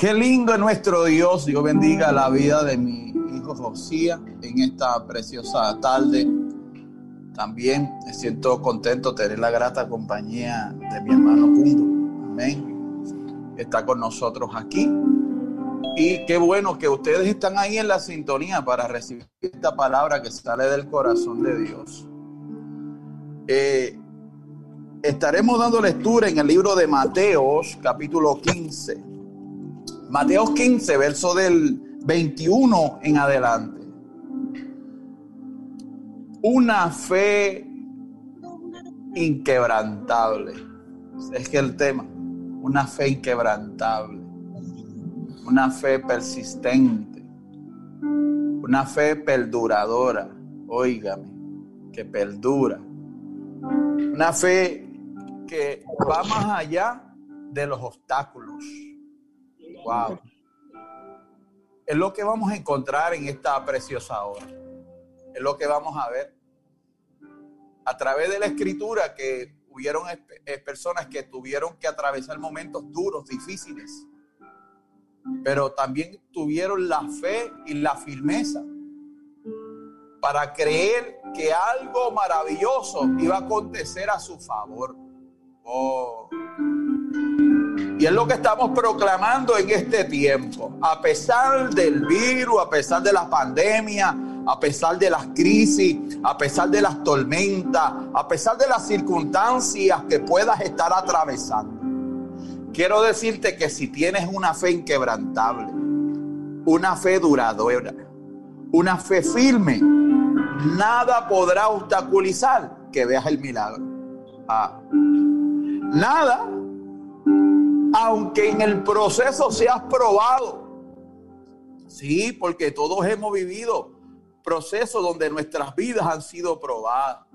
Qué lindo es nuestro Dios. Dios bendiga la vida de mi hijo Josía en esta preciosa tarde. También me siento contento tener la grata compañía de mi hermano Punto. Amén. Está con nosotros aquí. Y qué bueno que ustedes están ahí en la sintonía para recibir esta palabra que sale del corazón de Dios. Eh, estaremos dando lectura en el libro de Mateos, capítulo 15. Mateos 15, verso del 21 en adelante. Una fe inquebrantable. Es que el tema, una fe inquebrantable. Una fe persistente. Una fe perduradora. Óigame, que perdura. Una fe que va más allá de los obstáculos Wow. Es lo que vamos a encontrar en esta preciosa hora. Es lo que vamos a ver. A través de la escritura que hubieron eh, personas que tuvieron que atravesar momentos duros, difíciles, pero también tuvieron la fe y la firmeza para creer que algo maravilloso iba a acontecer a su favor. Oh. Y es lo que estamos proclamando en este tiempo. A pesar del virus, a pesar de la pandemia, a pesar de las crisis, a pesar de las tormentas, a pesar de las circunstancias que puedas estar atravesando. Quiero decirte que si tienes una fe inquebrantable, una fe duradera, una fe firme, nada podrá obstaculizar que veas el milagro. Ah. Nada aunque en el proceso seas probado. Sí, porque todos hemos vivido procesos donde nuestras vidas han sido probadas.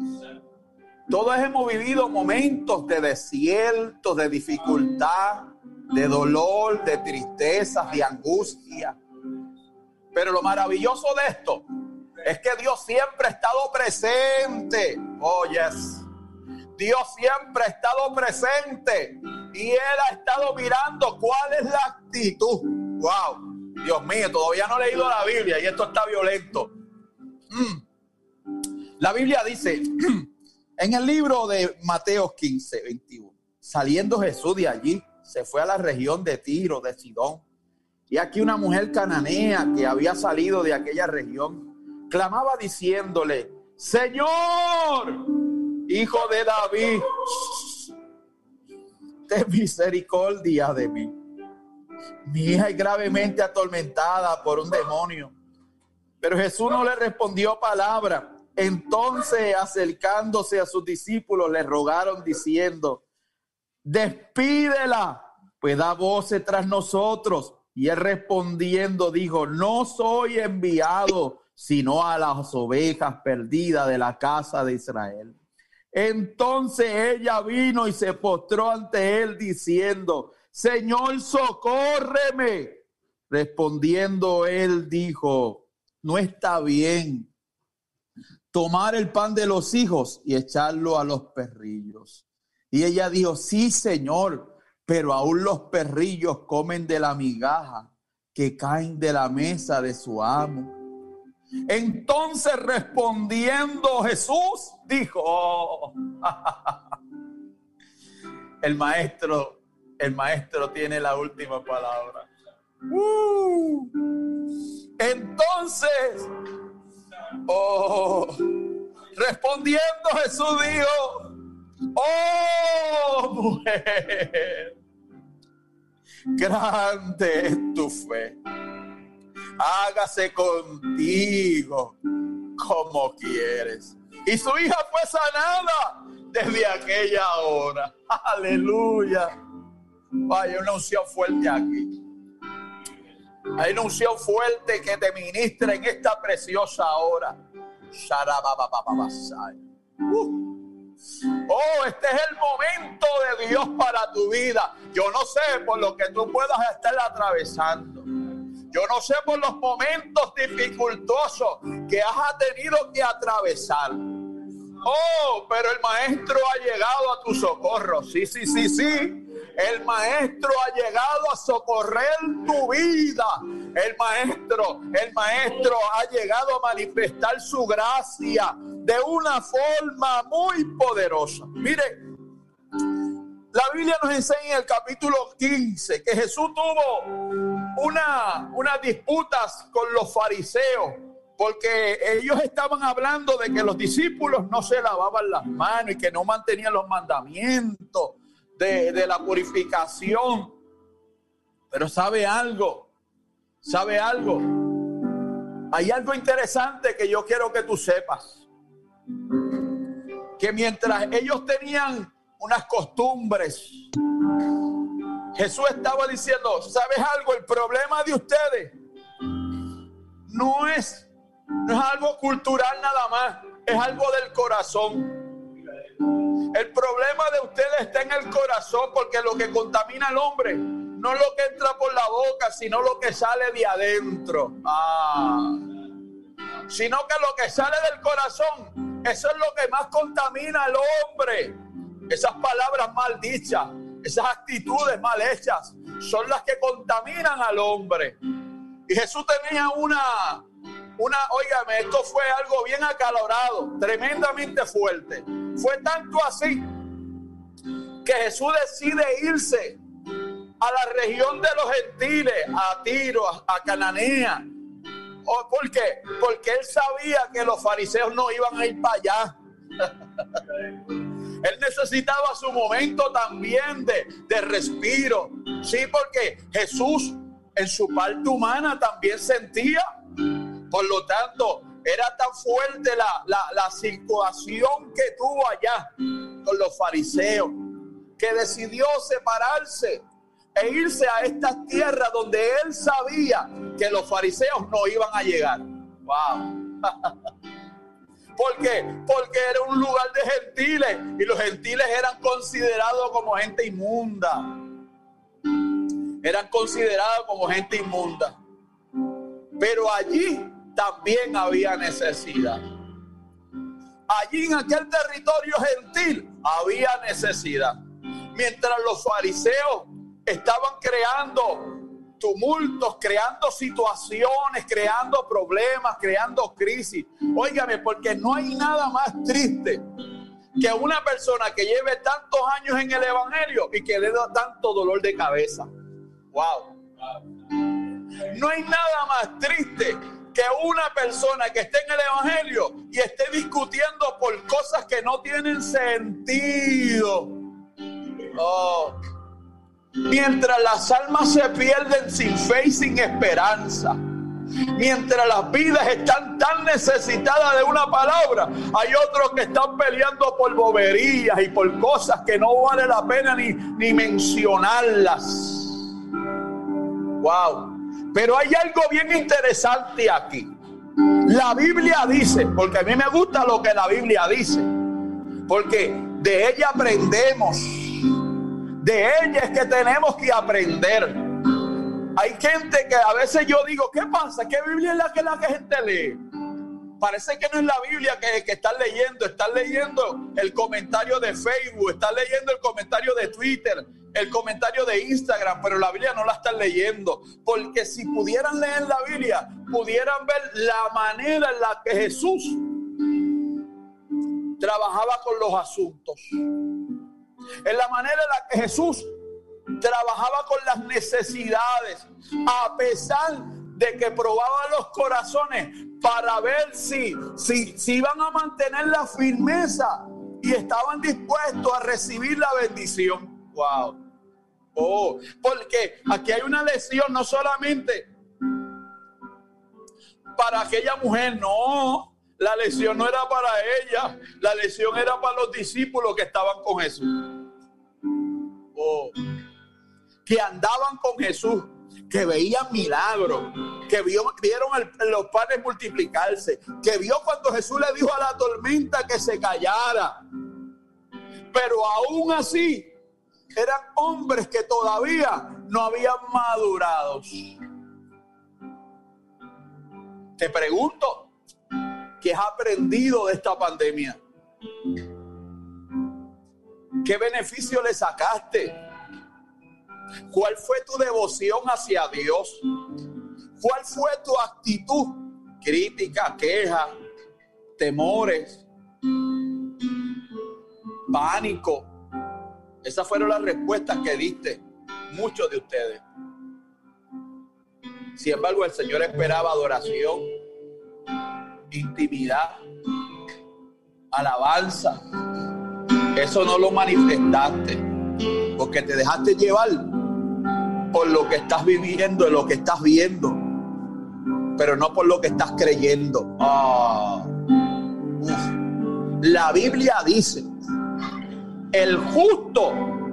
Todos hemos vivido momentos de desierto, de dificultad, de dolor, de tristeza, de angustia. Pero lo maravilloso de esto es que Dios siempre ha estado presente. Oh, yes. Dios siempre ha estado presente y Él ha estado mirando cuál es la actitud. Wow, Dios mío, todavía no he leído la Biblia y esto está violento. Mm. La Biblia dice en el libro de Mateo 15, 21, saliendo Jesús de allí, se fue a la región de Tiro, de Sidón. Y aquí una mujer cananea que había salido de aquella región, clamaba diciéndole, Señor, hijo de David, misericordia de mí. Mi hija es gravemente atormentada por un demonio. Pero Jesús no le respondió palabra. Entonces, acercándose a sus discípulos, le rogaron diciendo, despídela, pues da voces tras nosotros. Y él respondiendo dijo, no soy enviado, sino a las ovejas perdidas de la casa de Israel. Entonces ella vino y se postró ante él diciendo, Señor, socórreme. Respondiendo él dijo, no está bien tomar el pan de los hijos y echarlo a los perrillos. Y ella dijo, sí, Señor, pero aún los perrillos comen de la migaja que caen de la mesa de su amo. Entonces respondiendo Jesús dijo, el maestro, el maestro tiene la última palabra. Uh. entonces, oh, respondiendo Jesús dijo, oh mujer, grande es tu fe hágase contigo como quieres. Y su hija fue sanada desde aquella hora. Aleluya. Hay una unción fuerte aquí. Hay una unción fuerte que te ministra en esta preciosa hora. Uh. Oh, este es el momento de Dios para tu vida. Yo no sé por lo que tú puedas estar atravesando. Yo no sé por los momentos dificultosos que has tenido que atravesar. Oh, pero el maestro ha llegado a tu socorro. Sí, sí, sí, sí. El maestro ha llegado a socorrer tu vida. El maestro, el maestro ha llegado a manifestar su gracia de una forma muy poderosa. Mire, la Biblia nos enseña en el capítulo 15 que Jesús tuvo una, unas disputas con los fariseos porque ellos estaban hablando de que los discípulos no se lavaban las manos y que no mantenían los mandamientos de, de la purificación. Pero sabe algo, sabe algo. Hay algo interesante que yo quiero que tú sepas. Que mientras ellos tenían unas costumbres, Jesús estaba diciendo, ¿sabes algo? El problema de ustedes no es no es algo cultural nada más, es algo del corazón. El problema de ustedes está en el corazón porque lo que contamina al hombre no es lo que entra por la boca, sino lo que sale de adentro. Ah. Sino que lo que sale del corazón, eso es lo que más contamina al hombre. Esas palabras mal dichas, esas actitudes mal hechas, son las que contaminan al hombre. Y Jesús tenía una, una, óigame, esto fue algo bien acalorado, tremendamente fuerte. Fue tanto así que Jesús decide irse a la región de los gentiles, a Tiro, a, Cananea. ¿Por qué? Porque él sabía que los fariseos no iban a ir para allá. él necesitaba su momento también de, de respiro. Sí, porque Jesús en su parte humana también sentía por lo tanto, era tan fuerte la, situación que tuvo allá con los fariseos que decidió separarse e irse a esta tierra donde él sabía que los fariseos no iban a llegar. ¡Wow! ¿Por qué? Porque era un lugar de gentiles y los gentiles eran considerados como gente inmunda. Eran considerados como gente inmunda. Pero allí también había necesidad. Allí en aquel territorio gentil había necesidad. Mientras los fariseos estaban creando tumultos, creando situaciones, creando problemas, creando crisis. Óigame, porque no hay nada más triste que una persona que lleve tantos años en el Evangelio y que le da tanto dolor de cabeza. Wow. No hay nada más triste que una persona que esté en el Evangelio y esté discutiendo por cosas que no tienen sentido. Oh. Mientras las almas se pierden sin fe y sin esperanza. Mientras las vidas están tan necesitadas de una palabra, hay otros que están peleando por boberías y por cosas que no vale la pena ni, ni mencionarlas. Wow. Pero hay algo bien interesante aquí. La Biblia dice, porque a mí me gusta lo que la Biblia dice, porque de ella aprendemos, de ella es que tenemos que aprender. Hay gente que a veces yo digo, ¿qué pasa? ¿Qué Biblia es la que la gente lee? Parece que no es la Biblia que, que están leyendo, están leyendo el comentario de Facebook, están leyendo el comentario de Twitter, el comentario de Instagram, pero la Biblia no la están leyendo. Porque si pudieran leer la Biblia, pudieran ver la manera en la que Jesús trabajaba con los asuntos. En la manera en la que Jesús trabajaba con las necesidades, a pesar de que probaba los corazones para ver si, si, si iban a mantener la firmeza y estaban dispuestos a recibir la bendición. Wow. Oh, porque aquí hay una lesión no solamente para aquella mujer, no. La lesión no era para ella, la lesión era para los discípulos que estaban con Jesús. Oh, que andaban con Jesús, que veían milagros, que vieron los panes multiplicarse, que vio cuando Jesús le dijo a la tormenta que se callara. Pero aún así eran hombres que todavía no habían madurado. Te pregunto, ¿qué has aprendido de esta pandemia? ¿Qué beneficio le sacaste? ¿Cuál fue tu devoción hacia Dios? ¿Cuál fue tu actitud? Crítica, queja, temores, pánico. Esas fueron las respuestas que diste muchos de ustedes. Sin embargo, el Señor esperaba adoración, intimidad, alabanza. Eso no lo manifestaste porque te dejaste llevar por lo que estás viviendo, lo que estás viendo, pero no por lo que estás creyendo. Ah, la Biblia dice, el justo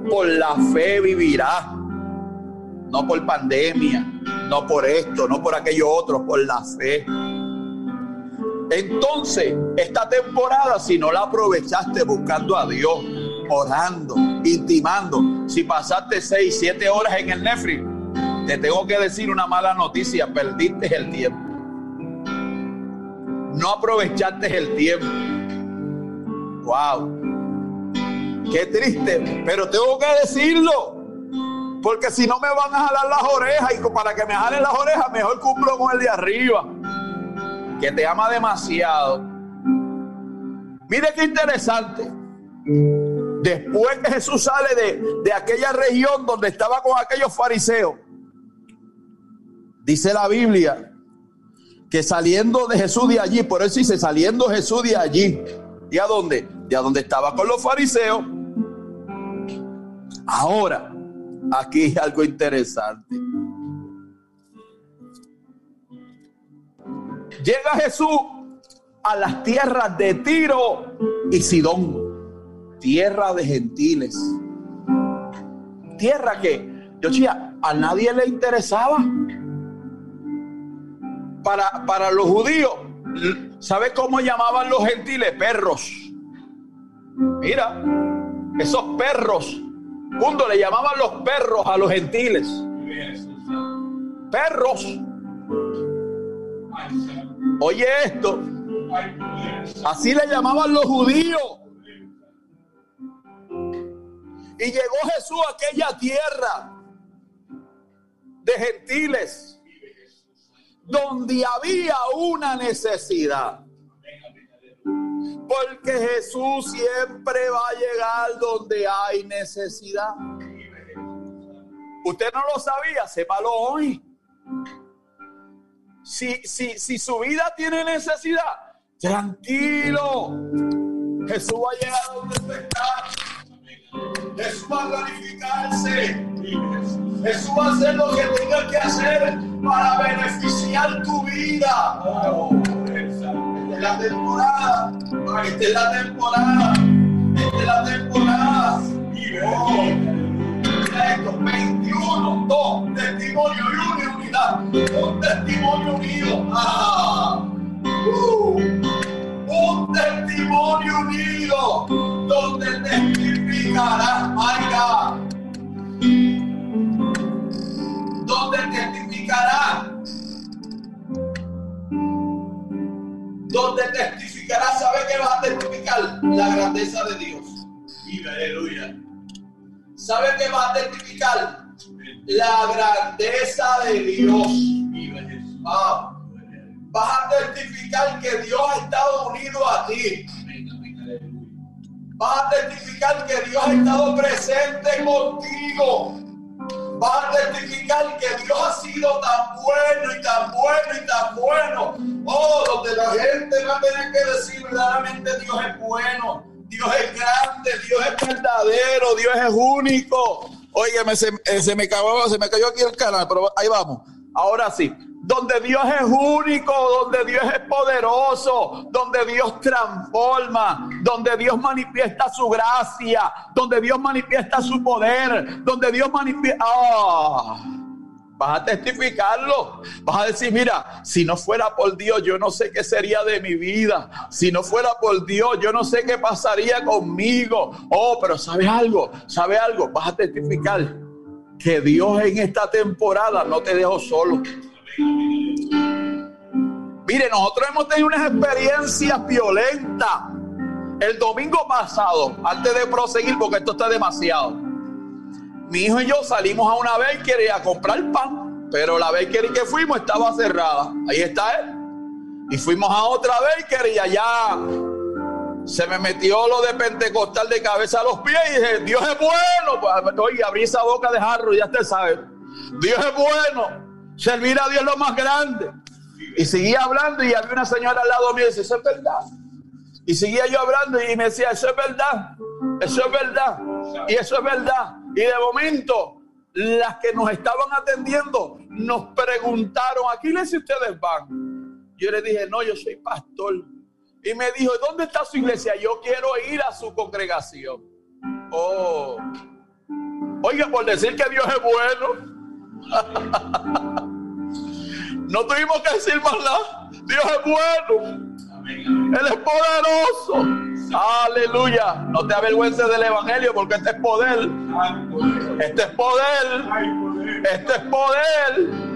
por la fe vivirá, no por pandemia, no por esto, no por aquello otro, por la fe. Entonces, esta temporada, si no la aprovechaste buscando a Dios, orando, intimando, si pasaste seis, siete horas en el Netflix, te tengo que decir una mala noticia, perdiste el tiempo. No aprovechaste el tiempo. Wow. Qué triste, pero tengo que decirlo. Porque si no me van a jalar las orejas y para que me jalen las orejas, mejor cumplo con el de arriba, que te ama demasiado. Mire qué interesante. Después que Jesús sale de, de aquella región donde estaba con aquellos fariseos, dice la Biblia que saliendo de Jesús de allí, por eso dice saliendo Jesús de allí, ¿y a dónde? De a donde estaba con los fariseos. Ahora, aquí hay algo interesante. Llega Jesús a las tierras de Tiro y Sidón, tierra de gentiles. Tierra que, yo decía, a nadie le interesaba. Para, para los judíos, ¿sabe cómo llamaban los gentiles? Perros. Mira, esos perros Mundo le llamaban los perros a los gentiles. Perros. Oye esto. Así le llamaban los judíos. Y llegó Jesús a aquella tierra de gentiles donde había una necesidad. Porque Jesús siempre va a llegar donde hay necesidad. Usted no lo sabía, sépalo hoy. Si, si, si su vida tiene necesidad, tranquilo. Jesús va a llegar donde usted está. Jesús va a glorificarse. Jesús va a hacer lo que tenga que hacer para beneficiar tu vida la temporada. Esta es la temporada. Esta es la temporada. Oh, esto, 21, 2, testimonio y una unidad. Un testimonio unido. Ah, uh, un testimonio unido donde testificará, vaya, donde testificará donde testificarás, ¿sabe qué vas a testificar? La grandeza de Dios. Aleluya. ¿Sabe qué vas a testificar? La grandeza de Dios. Ah, vas a testificar que Dios ha estado unido a ti. Vas a testificar que Dios ha estado presente contigo va a testificar que Dios ha sido tan bueno y tan bueno y tan bueno. Oh, donde la gente va a tener que decir verdaderamente Dios es bueno, Dios es grande, Dios es verdadero, Dios es único. Oye, se, eh, me cayó, se me cayó aquí el canal, pero ahí vamos. Ahora sí, donde Dios es único, donde Dios es poderoso, donde Dios transforma, donde Dios manifiesta su gracia, donde Dios manifiesta su poder, donde Dios manifiesta... ¡Ah! Vas a testificarlo. Vas a decir, mira, si no fuera por Dios, yo no sé qué sería de mi vida. Si no fuera por Dios, yo no sé qué pasaría conmigo. Oh, pero ¿sabes algo? ¿Sabes algo? Vas a testificar que Dios en esta temporada no te dejó solo. Mire, nosotros hemos tenido unas experiencias violentas. El domingo pasado, antes de proseguir, porque esto está demasiado, mi hijo y yo salimos a una bakery a comprar pan, pero la bakery que fuimos estaba cerrada. Ahí está él. Y fuimos a otra bakery y allá se me metió lo de pentecostal de cabeza a los pies y dije, Dios es bueno. Pues, oye, abrí esa boca de jarro, ya usted sabe. Dios es bueno. Servir a Dios lo más grande. Y seguía hablando y había una señora al lado mío y dice, eso es verdad. Y seguía yo hablando y me decía, eso es verdad, eso es verdad, y eso es verdad. Y de momento, las que nos estaban atendiendo nos preguntaron, ¿a qué iglesia ustedes van? Yo le dije, no, yo soy pastor. Y me dijo, ¿dónde está su iglesia? Yo quiero ir a su congregación. Oh. Oiga, por decir que Dios es bueno. no tuvimos que decir más nada. Dios es bueno. Él es poderoso. Aleluya. No te avergüences del evangelio porque este es poder. Este es poder. Este es poder.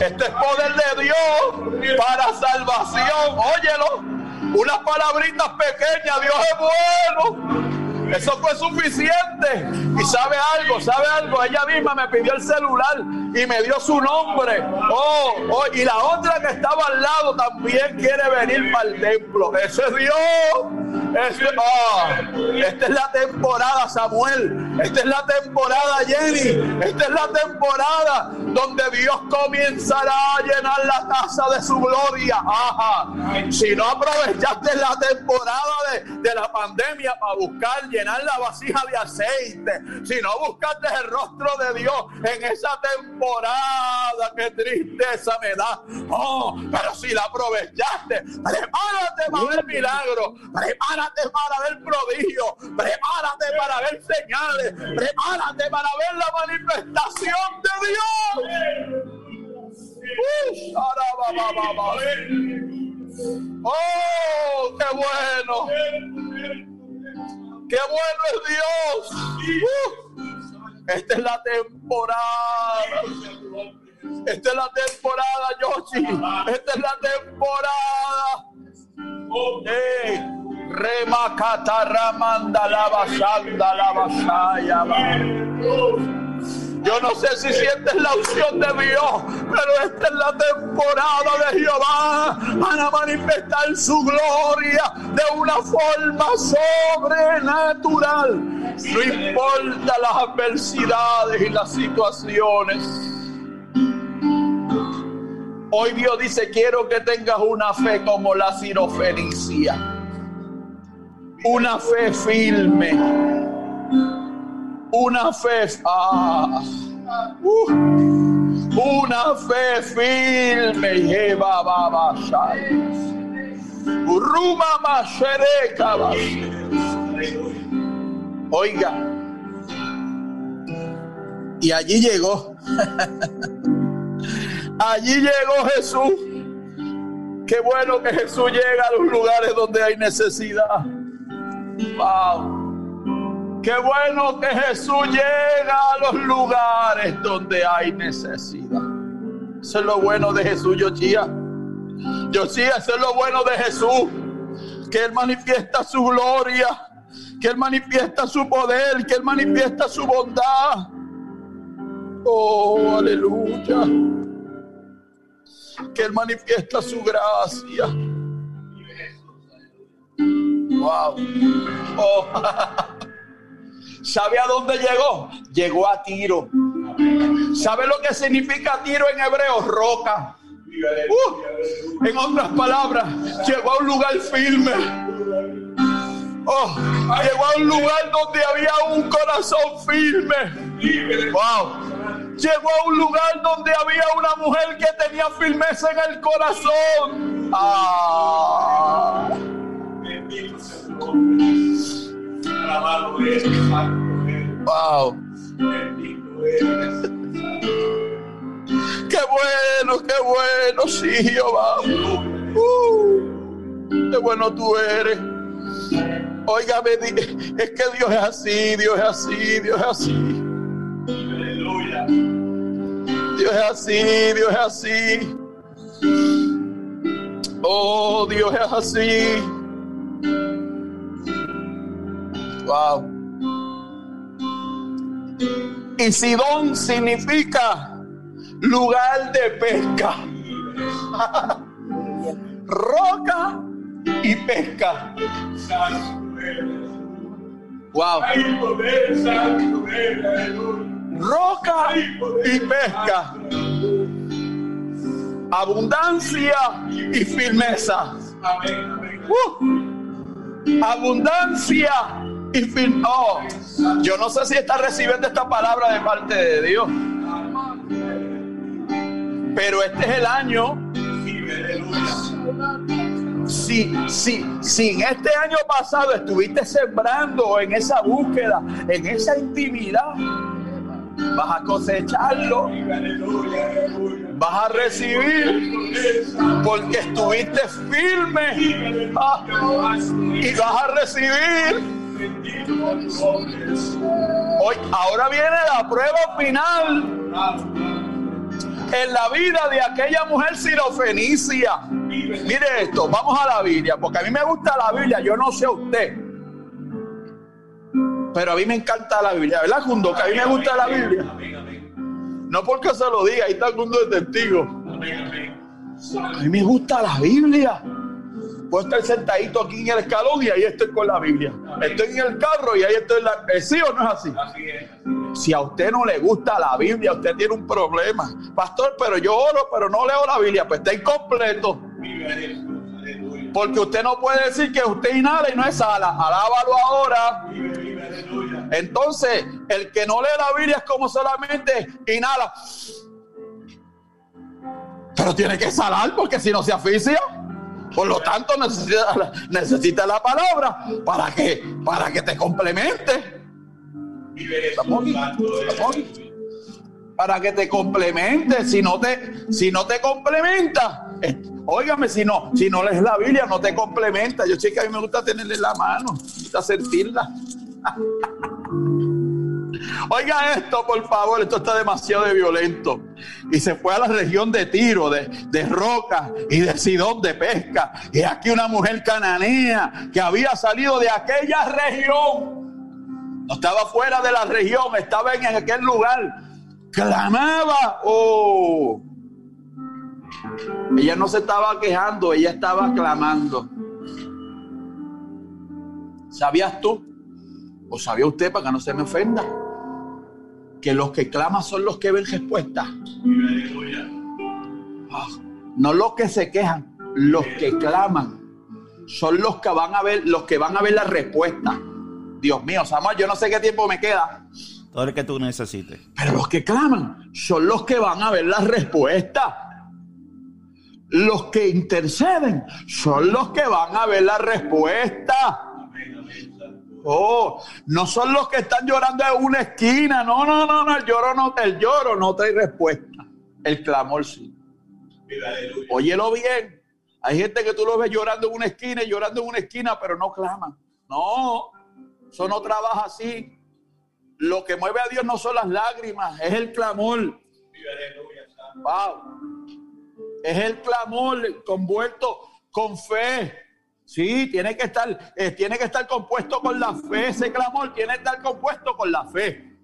Este es poder de Dios para salvación. Óyelo. Unas palabritas pequeñas. Dios es bueno. Eso fue suficiente. Y sabe algo, sabe algo. Ella misma me pidió el celular y me dio su nombre. Oh, oh, y la otra que estaba al lado también quiere venir para el templo. Ese es Dios. Este, esta es la temporada, Samuel. Esta es la temporada, Jenny. Esta es la temporada donde Dios comenzará a llenar la casa de su gloria. Ajá. Si no aprovechaste la temporada de, de la pandemia para buscar llenar la vasija de aceite, si no buscaste el rostro de Dios en esa temporada, qué tristeza me da. Oh, pero si la aprovechaste, prepárate para ver milagros, prepárate para ver prodigios, prepárate para ver señales, prepárate para ver la manifestación de Dios. oh, qué bueno. ¡Qué bueno es Dios! Uh, esta es la temporada. Esta es la temporada, Yoshi. Esta es la temporada. Eh, Remakata Ramanda la basanda la. Yo no sé si sientes la unción de Dios, pero esta es la temporada de Jehová para manifestar su gloria de una forma sobrenatural. No importa las adversidades y las situaciones. Hoy Dios dice, quiero que tengas una fe como la cirofenicia. Una fe firme una fe, ah, uh, una fe firme, lleva Ruma Oiga, y allí llegó, allí llegó Jesús. Qué bueno que Jesús llega a los lugares donde hay necesidad. Wow. Qué bueno que Jesús llega a los lugares donde hay necesidad. Eso es lo bueno de Jesús, Yochía. Yochía, eso es lo bueno de Jesús. Que Él manifiesta su gloria. Que Él manifiesta su poder. Que Él manifiesta su bondad. Oh, aleluya. Que Él manifiesta su gracia. Wow. Oh. ¿Sabe a dónde llegó? Llegó a Tiro. ¿Sabe lo que significa Tiro en hebreo? Roca. Uh, en otras palabras, llegó a un lugar firme. Oh, llegó a un lugar donde había un corazón firme. Wow. Llegó a un lugar donde había una mujer que tenía firmeza en el corazón. Ah. Wow. Qué bueno, qué bueno, sí, Jehová. Uh, qué bueno tú eres. Oiga, es que Dios es así, Dios es así, Dios es así. Dios es así, Dios es así. Oh, Dios es así. Wow. Y Sidón significa lugar de pesca. Roca y pesca. Wow. Roca y pesca. Abundancia y firmeza. Uh. abundancia yo no sé si está recibiendo esta palabra de parte de Dios. Pero este es el año si, si, si en este año pasado estuviste sembrando en esa búsqueda, en esa intimidad, vas a cosecharlo, vas a recibir, porque estuviste firme ah, y vas a recibir. Hoy, ahora viene la prueba final en la vida de aquella mujer sirofenicia. Mire esto, vamos a la Biblia, porque a mí me gusta la Biblia, yo no sé a usted. Pero a mí me encanta la Biblia, ¿verdad, Jundo? Que a mí me gusta la Biblia. No porque se lo diga, ahí está el mundo de testigos. A mí me gusta la Biblia. Puedo estar sentadito aquí en el escalón y ahí estoy con la Biblia. Estoy en el carro y ahí estoy en la... ¿Eh, ¿Sí o no es así? Si a usted no le gusta la Biblia, usted tiene un problema. Pastor, pero yo oro, pero no leo la Biblia. Pues está incompleto. Porque usted no puede decir que usted inhala y no exhala. Alábalo ahora. Entonces, el que no lee la Biblia es como solamente inhala. Pero tiene que exhalar porque si no se asfixia. Por lo tanto, necesita, necesita la palabra para que, para que te complemente. Para que te complemente. Si no te, si no te complementa, óigame, si no, si no lees la Biblia, no te complementa. Yo sé que a mí me gusta tenerle la mano, me gusta sentirla. Oiga esto, por favor, esto está demasiado de violento. Y se fue a la región de Tiro, de, de Roca y de Sidón de pesca. Y aquí una mujer cananea que había salido de aquella región. No estaba fuera de la región, estaba en aquel lugar. Clamaba. Oh. Ella no se estaba quejando, ella estaba clamando. ¿Sabías tú? ¿O sabía usted para que no se me ofenda? Que los que claman son los que ven respuesta. Ah, no los que se quejan, los que claman son los que van a ver, los que van a ver la respuesta. Dios mío, Samuel, yo no sé qué tiempo me queda. Todo el que tú necesites. Pero los que claman son los que van a ver la respuesta. Los que interceden son los que van a ver la respuesta. Oh, no son los que están llorando en una esquina. No, no, no, no. El lloro no, el lloro no trae respuesta. El clamor sí. Óyelo bien. Hay gente que tú lo ves llorando en una esquina y llorando en una esquina, pero no claman. No, eso no trabaja así. Lo que mueve a Dios no son las lágrimas, es el clamor. Wow. Es el clamor convuelto con fe. Sí, tiene que estar, eh, tiene que estar compuesto con la fe. Ese clamor tiene que estar compuesto con la fe.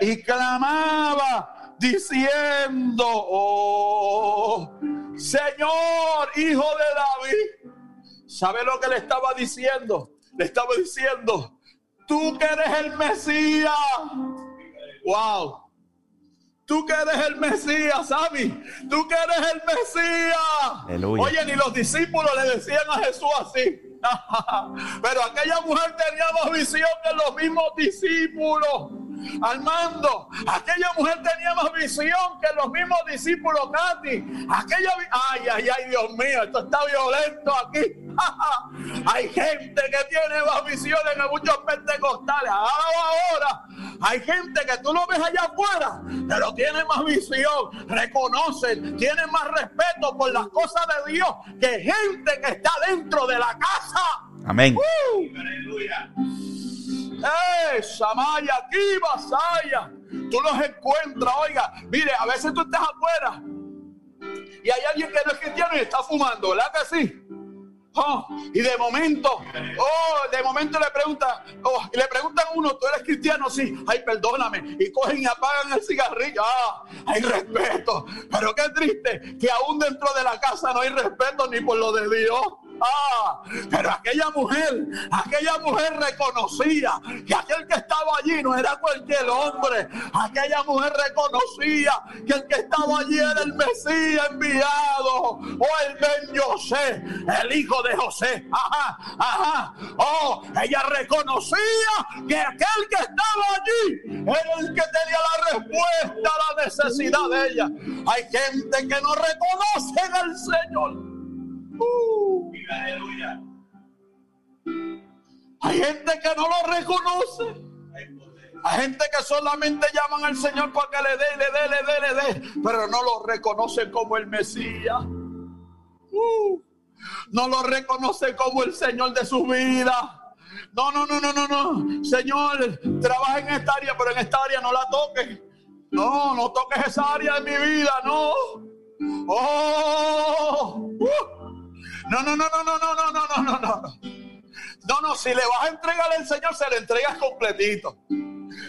Y clamaba diciendo, oh, Señor, hijo de David. ¿Sabe lo que le estaba diciendo? Le estaba diciendo, tú que eres el Mesías. Wow. Tú que eres el Mesías, Sammy. Tú que eres el Mesías. Oye, ni los discípulos le decían a Jesús así. Pero aquella mujer tenía más visión que los mismos discípulos. Armando, aquella mujer tenía más visión que los mismos discípulos, Katy. Aquella, ay, ay, ay, Dios mío, esto está violento aquí. hay gente que tiene más visión en muchos pentecostales. Ahora, hay gente que tú lo ves allá afuera, pero tiene más visión, reconocen, tienen más respeto por las cosas de Dios que gente que está dentro de la casa. Amén. ¡Eh, Samaya, aquí, Basaya! Tú los encuentras, oiga, mire, a veces tú estás afuera y hay alguien que no es cristiano y está fumando, ¿verdad que sí? Oh, y de momento, oh, de momento le pregunta, oh, y le preguntan a uno, ¿tú eres cristiano? Sí, ay, perdóname. Y cogen y apagan el cigarrillo. Ah, hay respeto. Pero qué triste que aún dentro de la casa no hay respeto ni por lo de Dios. Ah, pero aquella mujer, aquella mujer reconocía que aquel que estaba allí no era cualquier hombre. Aquella mujer reconocía que el que estaba allí era el Mesías enviado o el Ben José, el hijo de José. Ajá, ajá. Oh, ella reconocía que aquel que estaba allí era el que tenía la respuesta a la necesidad de ella. Hay gente que no reconoce al Señor. Uh. Hay gente que no lo reconoce. Hay gente que solamente llaman al Señor para que le dé, le dé, le dé, le dé, pero no lo reconoce como el Mesías. Uh. no lo reconoce como el Señor de su vida. No, no, no, no, no, no. Señor, trabaja en esta área, pero en esta área no la toques. No, no toques esa área de mi vida, no. Oh, uh. No, no, no, no, no, no, no, no, no, no, no. No, no, si le vas a entregar al Señor, se le entregas completito.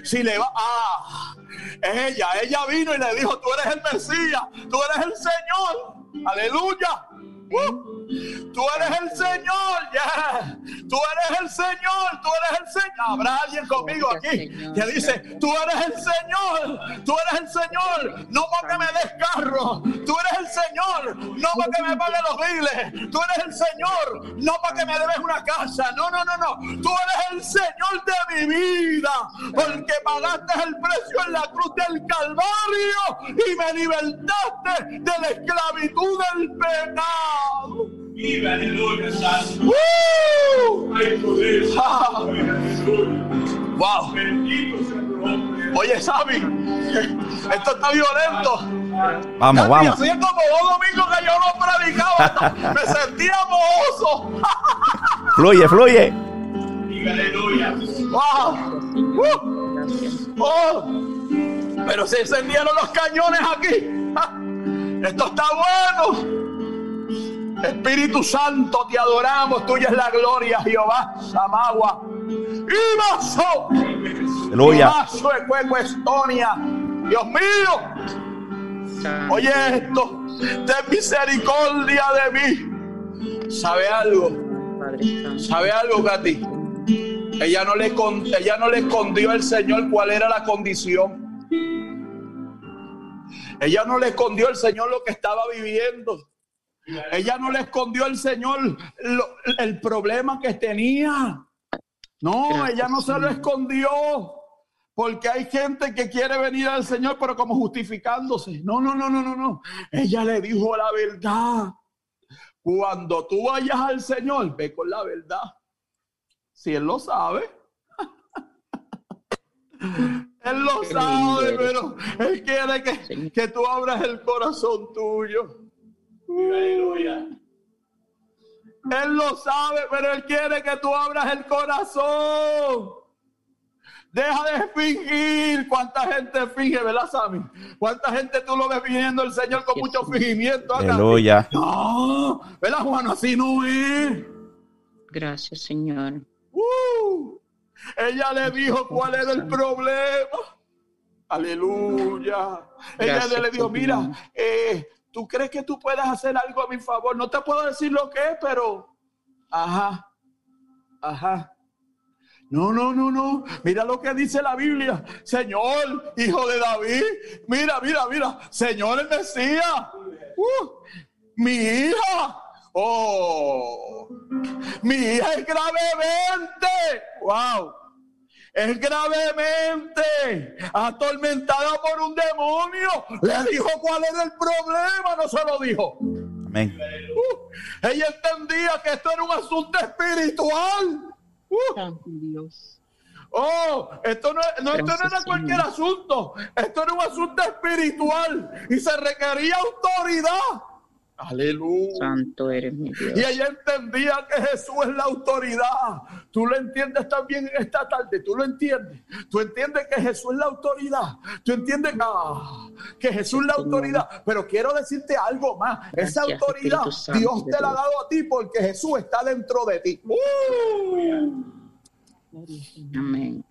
Si le va, ah, ella, ella vino y le dijo, tú eres el Mesías, tú eres el Señor. Aleluya. Uh, tú eres el Señor, ya. Tú eres el Señor, tú eres el Señor. Habrá alguien conmigo aquí que dice, tú eres el Señor, tú eres el Señor. No porque me des carro, tú eres el Señor. No porque me pague los biles, tú eres el Señor. No porque me debes una casa, no, no, no, no. Tú eres el Señor de mi vida, porque pagaste el precio en la cruz del Calvario y me libertaste de la esclavitud del pecado. Viva, aleluya, santo. Wow. Oye, Sabi, esto está violento. Vamos, Casi, vamos. Hacía como dos domingos que yo no predicaba. Me sentía mohoso. Fluye, fluye. Wow. Uh. Oh. Pero se encendieron los cañones aquí. Esto está bueno. Espíritu Santo, te adoramos. Tuya es la gloria, Jehová. Samagua. Y vaso. Aleluya. Vaso de Cueco, Estonia. Dios mío. Oye esto. Ten misericordia de mí. ¿Sabe algo? ¿Sabe algo, Katy? Ella no, le, ella no le escondió al Señor cuál era la condición. Ella no le escondió al Señor lo que estaba viviendo. Ella no le escondió al Señor lo- el problema que tenía. No, ella no se lo escondió. Porque hay gente que quiere venir al Señor, pero como justificándose. No, no, no, no, no, no. Ella le dijo la verdad. Cuando tú vayas al Señor, ve con la verdad. Si Él lo sabe. Él lo sabe, pero Él quiere que, que tú abras el corazón tuyo. Él lo sabe, pero Él quiere que tú abras el corazón. Deja de fingir. ¿Cuánta gente finge, verdad, Sammy? ¿Cuánta gente tú lo ves viniendo el Señor con mucho fingimiento acá? Aleluya. No, ¿verdad, Juan? Así no es. Gracias, Señor. Uh, ella le dijo cuál era el problema. Aleluya. Ella le dijo, mira, eh, ¿tú crees que tú puedas hacer algo a mi favor? No te puedo decir lo que es, pero... Ajá, ajá. No, no, no, no. Mira lo que dice la Biblia. Señor, hijo de David. Mira, mira, mira. Señor el Mesías. Uh, mi hija. Oh. Mi hija es gravemente. Wow. Es gravemente atormentada por un demonio. Le dijo cuál era el problema, no se lo dijo. Amén. Uh, ella entendía que esto era un asunto espiritual. Uh, Dios. Oh, esto no, no, esto no era cualquier asunto. Esto era un asunto espiritual y se requería autoridad. Aleluya. Santo eres mi Dios. Y ella entendía que Jesús es la autoridad. Tú lo entiendes también en esta tarde. Tú lo entiendes. Tú entiendes que Jesús es la autoridad. Tú entiendes ah, que Jesús es la autoridad. Pero quiero decirte algo más. Esa Gracias, autoridad Dios te la ha dado a ti porque Jesús está dentro de ti. ¡Uh! Amén.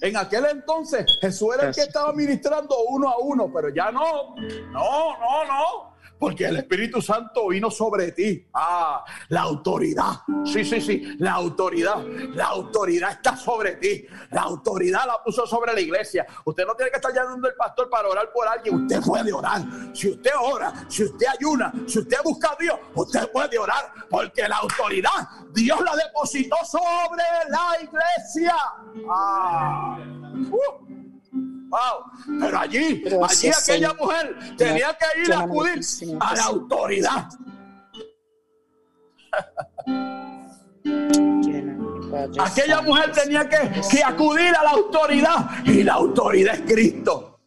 En aquel entonces Jesús era el que estaba ministrando uno a uno, pero ya no, no, no, no, porque el Espíritu Santo vino sobre ti. Ah, la autoridad, sí, sí, sí, la autoridad, la autoridad está sobre ti, la autoridad la puso sobre la iglesia. Usted no tiene que estar llamando al pastor para orar por alguien, usted puede orar. Si usted ora, si usted ayuna, si usted busca a Dios, usted puede orar, porque la autoridad Dios la depositó sobre la iglesia. Ah. Uh. Wow. Pero allí, allí aquella mujer tenía que ir a acudir a la autoridad. Aquella mujer tenía que, que acudir a la autoridad y la autoridad es Cristo.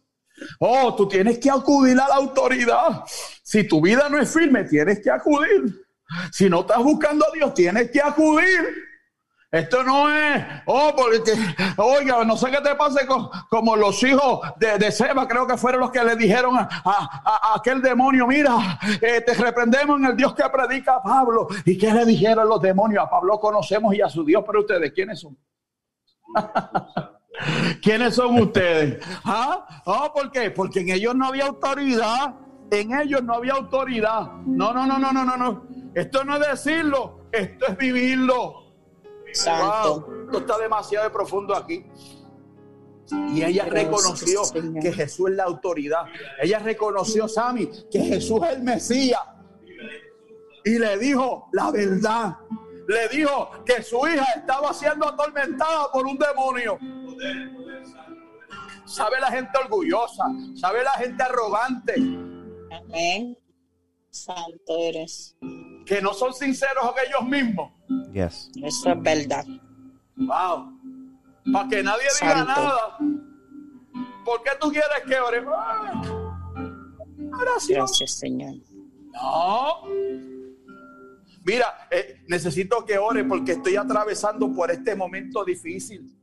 Oh, tú tienes que acudir a la autoridad. Si tu vida no es firme, tienes que acudir. Si no estás buscando a Dios, tienes que acudir. Esto no es, oh, porque, oiga, no sé qué te pase con, como los hijos de, de Seba, creo que fueron los que le dijeron a, a- a aquel demonio, mira, eh, te reprendemos en el Dios que predica a Pablo. ¿Y qué le dijeron los demonios? A Pablo conocemos y a su Dios, pero ustedes, ¿quiénes son? ¿Quiénes son ustedes? ¿Ah? Oh, ¿Por qué? Porque en ellos no había autoridad. En ellos no había autoridad. No, no, no, no, no, no, no. Esto no es decirlo, esto es vivirlo. Santo. Wow, esto está demasiado profundo aquí. Y ella reconoció que Jesús es la autoridad. Ella reconoció, Sami, que Jesús es el Mesías. Y le dijo la verdad. Le dijo que su hija estaba siendo atormentada por un demonio. Sabe la gente orgullosa, sabe la gente arrogante, Amén. Santo eres. que no son sinceros con ellos mismos. Yes. Eso es verdad. Wow. Para que nadie diga Santo. nada. ¿Por qué tú quieres que ore? Ah, Oración. Gracias, Señor. No. Mira, eh, necesito que ore porque estoy atravesando por este momento difícil.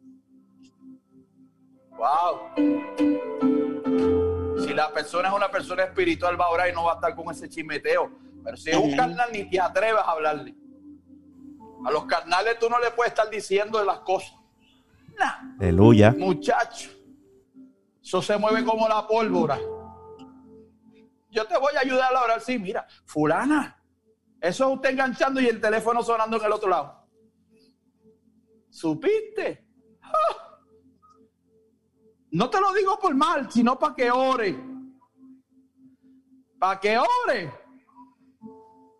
Wow. Si la persona es una persona espiritual, va a orar y no va a estar con ese chimeteo. Pero si es un carnal, ni te atrevas a hablarle. A los carnales tú no le puedes estar diciendo de las cosas. Nah. Aleluya. Muchacho, eso se mueve como la pólvora. Yo te voy a ayudar a orar. Sí, mira, fulana, eso es usted enganchando y el teléfono sonando en el otro lado. ¿Supiste? ¡Ah! No te lo digo por mal, sino para que ore. Para que ore.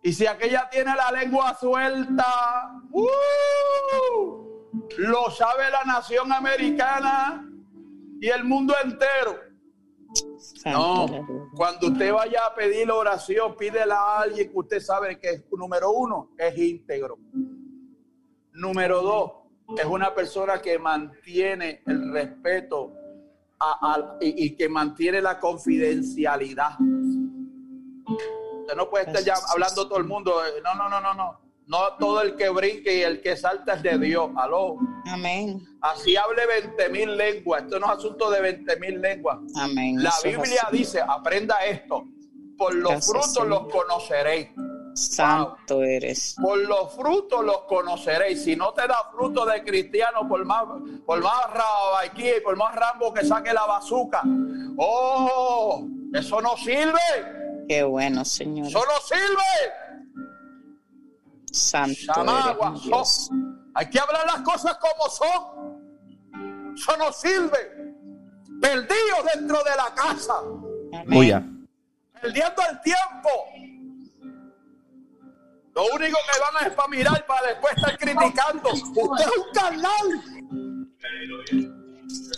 Y si aquella tiene la lengua suelta, ¡uh! lo sabe la nación americana y el mundo entero. No, cuando usted vaya a pedir oración, pídela a alguien que usted sabe que es, número uno, es íntegro. Número dos, es una persona que mantiene el respeto a- a- y, y que mantiene la confidencialidad. Usted no puede estar ya hablando todo el mundo. eh, No, no, no, no, no. No todo el que brinque y el que salta es de Dios. Aló. Amén. Así hable 20 mil lenguas. Esto no es asunto de 20 mil lenguas. Amén. La Biblia dice, aprenda esto. Por los Gracias, frutos los conoceréis. Santo eres. Por los frutos los conoceréis. Si no te da fruto de cristiano, por más, por más rabaquí, por más rambo que saque la bazuca. Oh, eso no sirve. Qué bueno, Señor. Eso no sirve. Santo Chamagua, eres Dios. Hay que hablar las cosas como son. Eso no sirve. Perdidos dentro de la casa. Amén. perdiendo el tiempo. Lo único que van es para mirar, para después estar criticando. Usted es un carnal.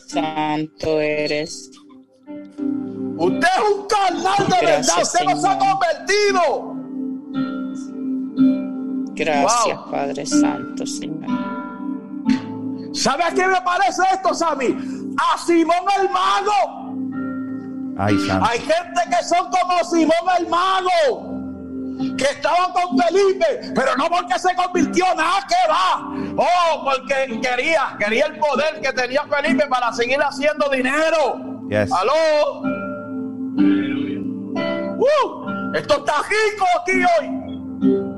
Santo eres. Usted es un carnal de Gracias, verdad. Usted no se ha Señor. convertido. Gracias, Wow. Padre Santo, Señor. ¿Sabe a qué me parece esto, Sammy? A Simón el mago. Ay. Hay gente que son como Simón el mago. Que estaba con Felipe, pero no porque se convirtió, nada que va. Oh, porque quería, quería el poder que tenía Felipe para seguir haciendo dinero. Yes. Aló. Uh, esto está rico aquí hoy.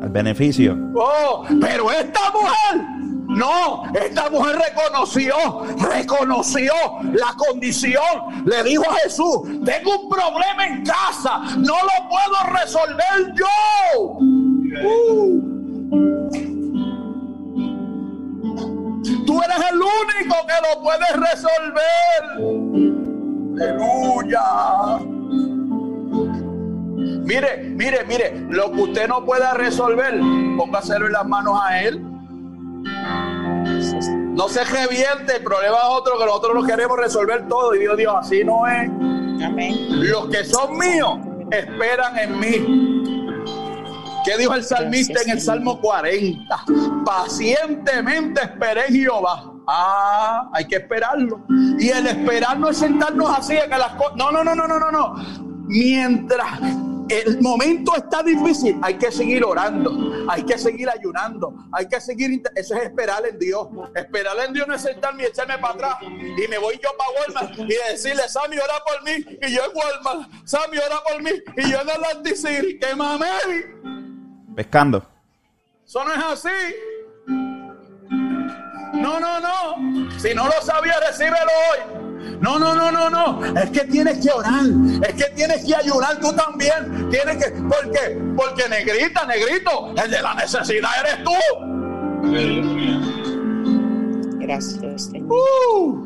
El beneficio. Oh, pero esta mujer, no, esta mujer reconoció, reconoció la condición. Le dijo a Jesús, tengo un problema en casa, no lo puedo resolver yo. Uh. Tú eres el único que lo puedes resolver. Aleluya. Mire, mire, mire, lo que usted no pueda resolver, póngaselo en las manos a él. No se revierte, el problema es otro que nosotros no queremos resolver todo. Y Dios, Dios, así no es. Amén. Los que son míos esperan en mí. ¿Qué dijo el salmista en el. Salmo 40? Pacientemente esperé en Jehová. Ah, hay que esperarlo. Y el esperar no es sentarnos así que las cosas. No, no, no, no, no, no, no. Mientras el momento está difícil, hay que seguir orando, hay que seguir ayunando, hay que seguir. Eso es esperar en Dios. Esperar en Dios no es sentarme y echarme para atrás. Y me voy yo para Walmart y decirle, Sammy, ora por mí. Y yo en Walmart, Sammy, ora por mí. Y yo en Atlantic City, que mamé. Pescando. Eso no es así. No, no, no. Si no lo sabía, recíbelo hoy. No, no, no, no, no. Es que tienes que orar. Es que tienes que ayunar tú también. Tienes que. ¿Por qué? Porque negrita, negrito, el de la necesidad eres tú. Gracias, Señor. Uh.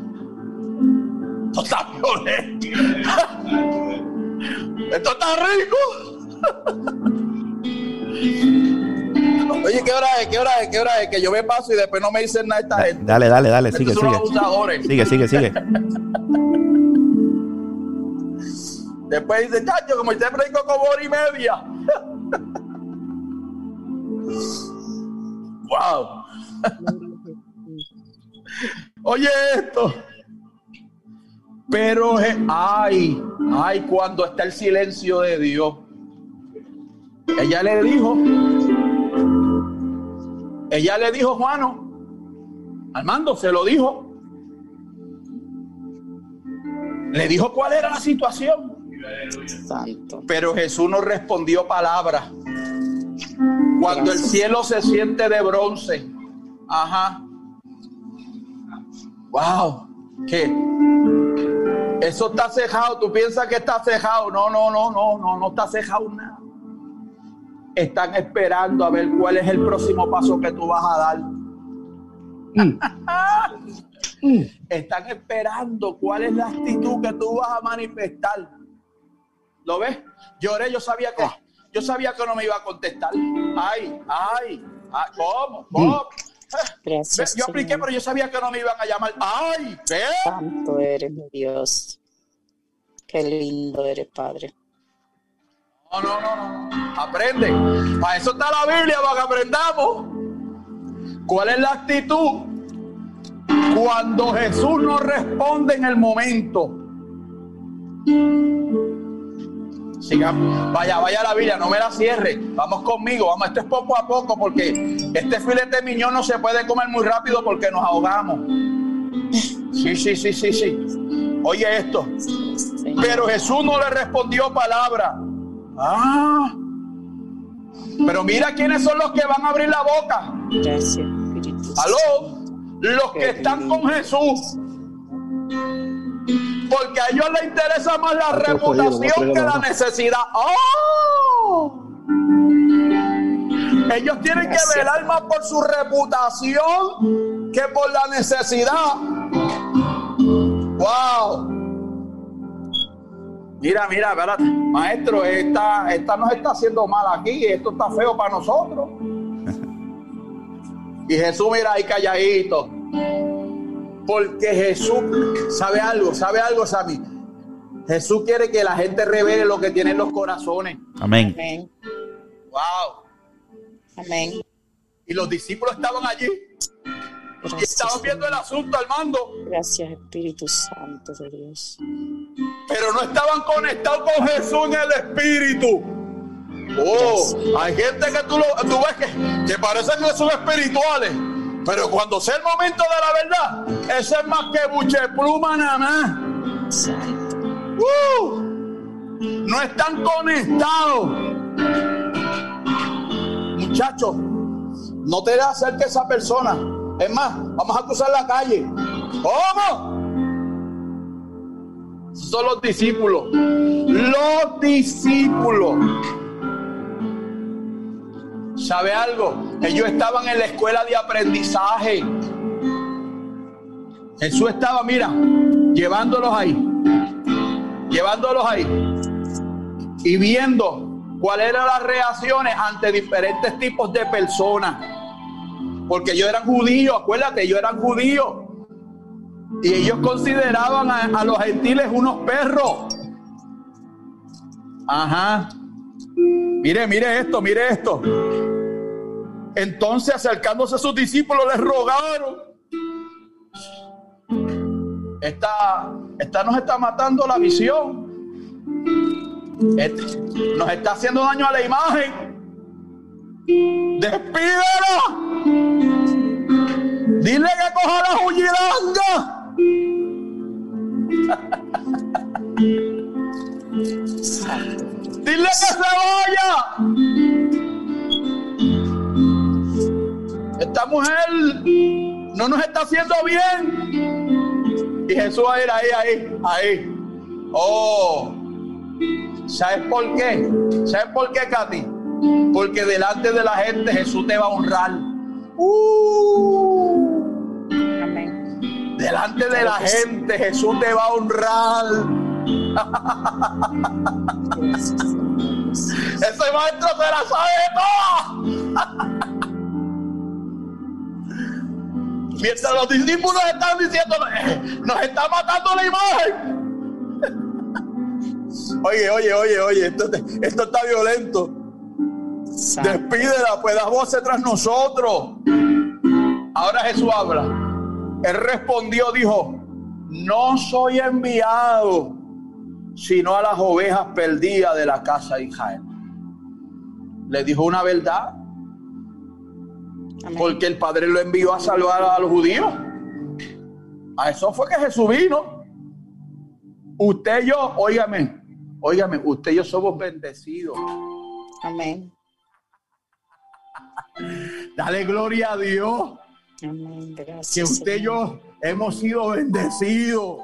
Esto está violento. Esto está rico. Oye, ¿qué hora es? ¿Qué hora es? ¿Qué hora es? Que yo me paso y después no me dicen nada esta Da- gente. Dale, dale, dale. Sigue, sigue. Sigue, sigue, sigue. Después dice, chacho, como usted predicó como hora y media. wow. Oye esto. Pero, ay, ay, cuando está el silencio de Dios. Ella le dijo, ella le dijo, Juano, Armando se lo dijo. Le dijo cuál era la situación. Santo. Pero Jesús no respondió palabra. Cuando el cielo se siente de bronce. Ajá. Wow. ¿Qué? Eso está cejado. Tú piensas que está cejado. No, no, no, no, no, no está cejado nada. Están esperando a ver cuál es el próximo paso que tú vas a dar. Están esperando cuál es la actitud que tú vas a manifestar. ¿Lo ves? Lloré, yo sabía que yo sabía que no me iba a contestar. Ay, ay, ay, ¿cómo? ¿Cómo? Gracias, Yo apliqué, Señor. pero yo sabía que no me iban a llamar. Ay, ¿qué? Santo eres mi Dios. Qué lindo eres, Padre. No, no, no, no. Aprende. Para eso está la Biblia, para que aprendamos. ¿Cuál es la actitud? Cuando Jesús no responde en el momento. Sigamos. Vaya, vaya la Biblia, no me la cierre. Vamos conmigo, vamos, esto es poco a poco porque este filete miñón no se puede comer muy rápido porque nos ahogamos. Sí, sí, sí, sí, sí. Oye esto. Pero Jesús no le respondió palabra. Ah. Pero mira quiénes son los que van a abrir la boca. Gracias, Espíritu Santo. Aló. Los que están con Jesús. Porque a ellos les interesa más la reputación que la necesidad. ¡Oh! Ellos tienen que velar más por su reputación que por la necesidad. ¡Wow! Mira, mira, espérate. Maestro, esta, esta nos está haciendo mal aquí. Esto está feo para nosotros. Y Jesús, mira ahí calladito. Porque Jesús sabe algo, sabe algo, Sammy. Jesús quiere que la gente revele lo que tiene en los corazones. Amén. Amén. Wow. Amén. Y los discípulos estaban allí y Gracias, estaban viendo el asunto al mando, Gracias, Espíritu Santo de Dios. pero no estaban conectados con Jesús en el espíritu. Oh, hay gente que tú, lo, tú ves que, que parecen que son espirituales. Pero cuando sea el momento de la verdad, ese es más que buche pluma nada más. Uh, no están conectados. Muchachos, no te acerques a esa persona. Es más, vamos a cruzar la calle. ¿Cómo? Son los discípulos. Los discípulos. ¿Sabe algo? Ellos estaban en la escuela de aprendizaje. Jesús estaba, mira, llevándolos ahí. Llevándolos ahí. Y viendo cuáles eran las reacciones ante diferentes tipos de personas. Porque ellos eran judíos, acuérdate, ellos eran judíos. Y ellos consideraban a, los gentiles unos perros. Ajá. Mire, mire esto, mire esto. Entonces acercándose a sus discípulos les rogaron. Esta, esta nos está matando la visión. Este- nos está haciendo daño a la imagen. Despídelo. Dile que coja la. Santo. Dile que se vaya. Esta mujer no nos está haciendo bien. Y Jesús va a ir ahí, ahí, ahí. Oh, ¿sabes por qué? ¿Sabes por qué, Katy? Porque delante de la gente Jesús te va a honrar. Uh, Amén. delante de la gente Jesús te va a honrar. Ese maestro se la sabe toda. Mientras los discípulos están diciendo, "Eh, nos está matando la imagen. Oye, oye, oye, oye, esto, esto está violento. Santo. Despídela, pues da voces tras nosotros. Ahora Jesús habla. Él respondió, dijo, no soy enviado, sino a las ovejas perdidas de la casa de Israel. Le dijo una verdad, Amén. porque el Padre lo envió a salvar a los judíos. A eso fue que Jesús vino. Usted y yo, óigame, óigame, usted y yo somos bendecidos. Amén. Dale gloria a Dios. Amén. Gracias. que usted y yo hemos sido bendecidos.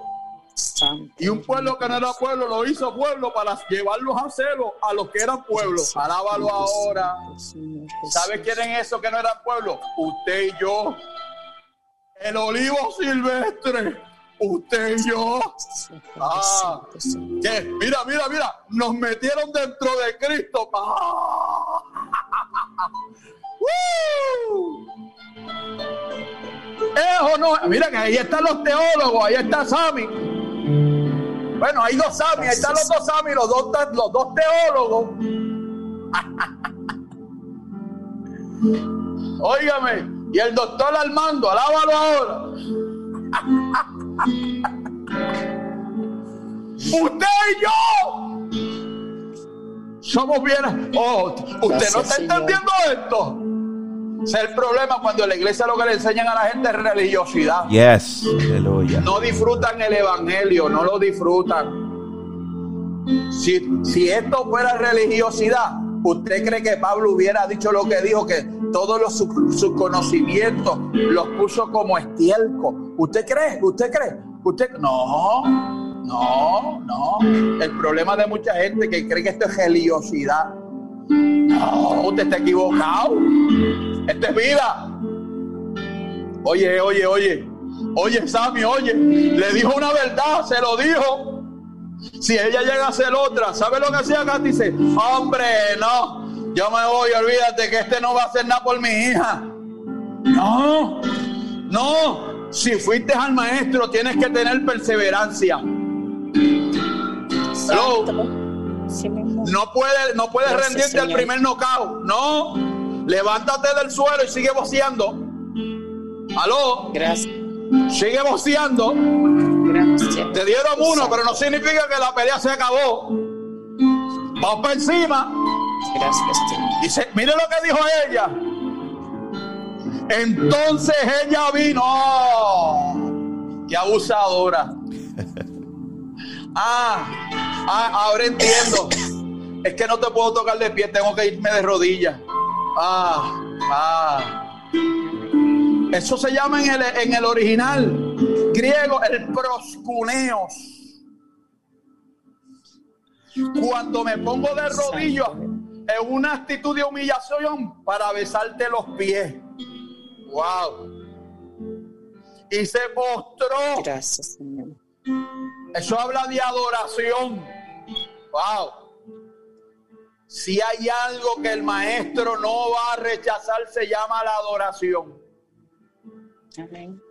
Santo. Y un pueblo que no era pueblo lo hizo pueblo para llevarlos a celo a los que eran pueblo. Alábalo ahora. ¿Sabe quién es eso que no era pueblo? Usted y yo. El olivo silvestre. Usted y yo. Ah. Que, mira, mira, mira. Nos metieron dentro de Cristo. ¡Ah! Eso no. Mira que ahí están los teólogos. Ahí está Sammy. Bueno, hay dos Sammy. Ahí están los dos Sammy. Los dos, los dos teólogos. Óigame. Y el doctor Armando. Alábalo ahora. Usted y yo somos bien. Oh, usted no está Señor. entendiendo esto. Ese es el problema cuando la iglesia lo que le enseñan a la gente es religiosidad. Yes. Aleluya. No disfrutan el evangelio, no lo disfrutan. Si, si esto fuera religiosidad, ¿usted cree que Pablo hubiera dicho lo que dijo? Que todos los, sus, sus conocimientos los puso como estielco. ¿Usted cree? ¿Usted cree? ¿Usted? No, no, no. El problema de mucha gente que cree que esto es religiosidad. No, usted está equivocado. Esto es vida. Oye, oye, oye. Oye, Sammy, oye. Le dijo una verdad, se lo dijo. Si ella llega a ser otra, ¿sabe lo que hacía? Dice, hombre, no. Yo me voy, olvídate que este no va a hacer nada por mi hija. No, no. Si fuiste al maestro, tienes que tener perseverancia. Hello. No puedes no puedes rendirte al primer knockout. No. Levántate del suelo y sigue boceando. Aló. Gracias. Sigue boceando. Gracias. Te dieron uno, pero no significa que la pelea se acabó. Vamos para encima. Gracias. Dice, mire lo que dijo ella. Entonces ella vino. ¡Oh! ¡Qué abusadora! Ah, ah, ahora entiendo. Es que no te puedo tocar de pie, tengo que irme de rodillas. Ah, ah. Eso se llama en el, en el original griego el proscuneos. Cuando me pongo de rodillas en una actitud de humillación para besarte los pies. Wow. Y se postró. Gracias, Señor. Eso habla de adoración. Wow. Si hay algo que el maestro no va a rechazar, se llama la adoración. Amén.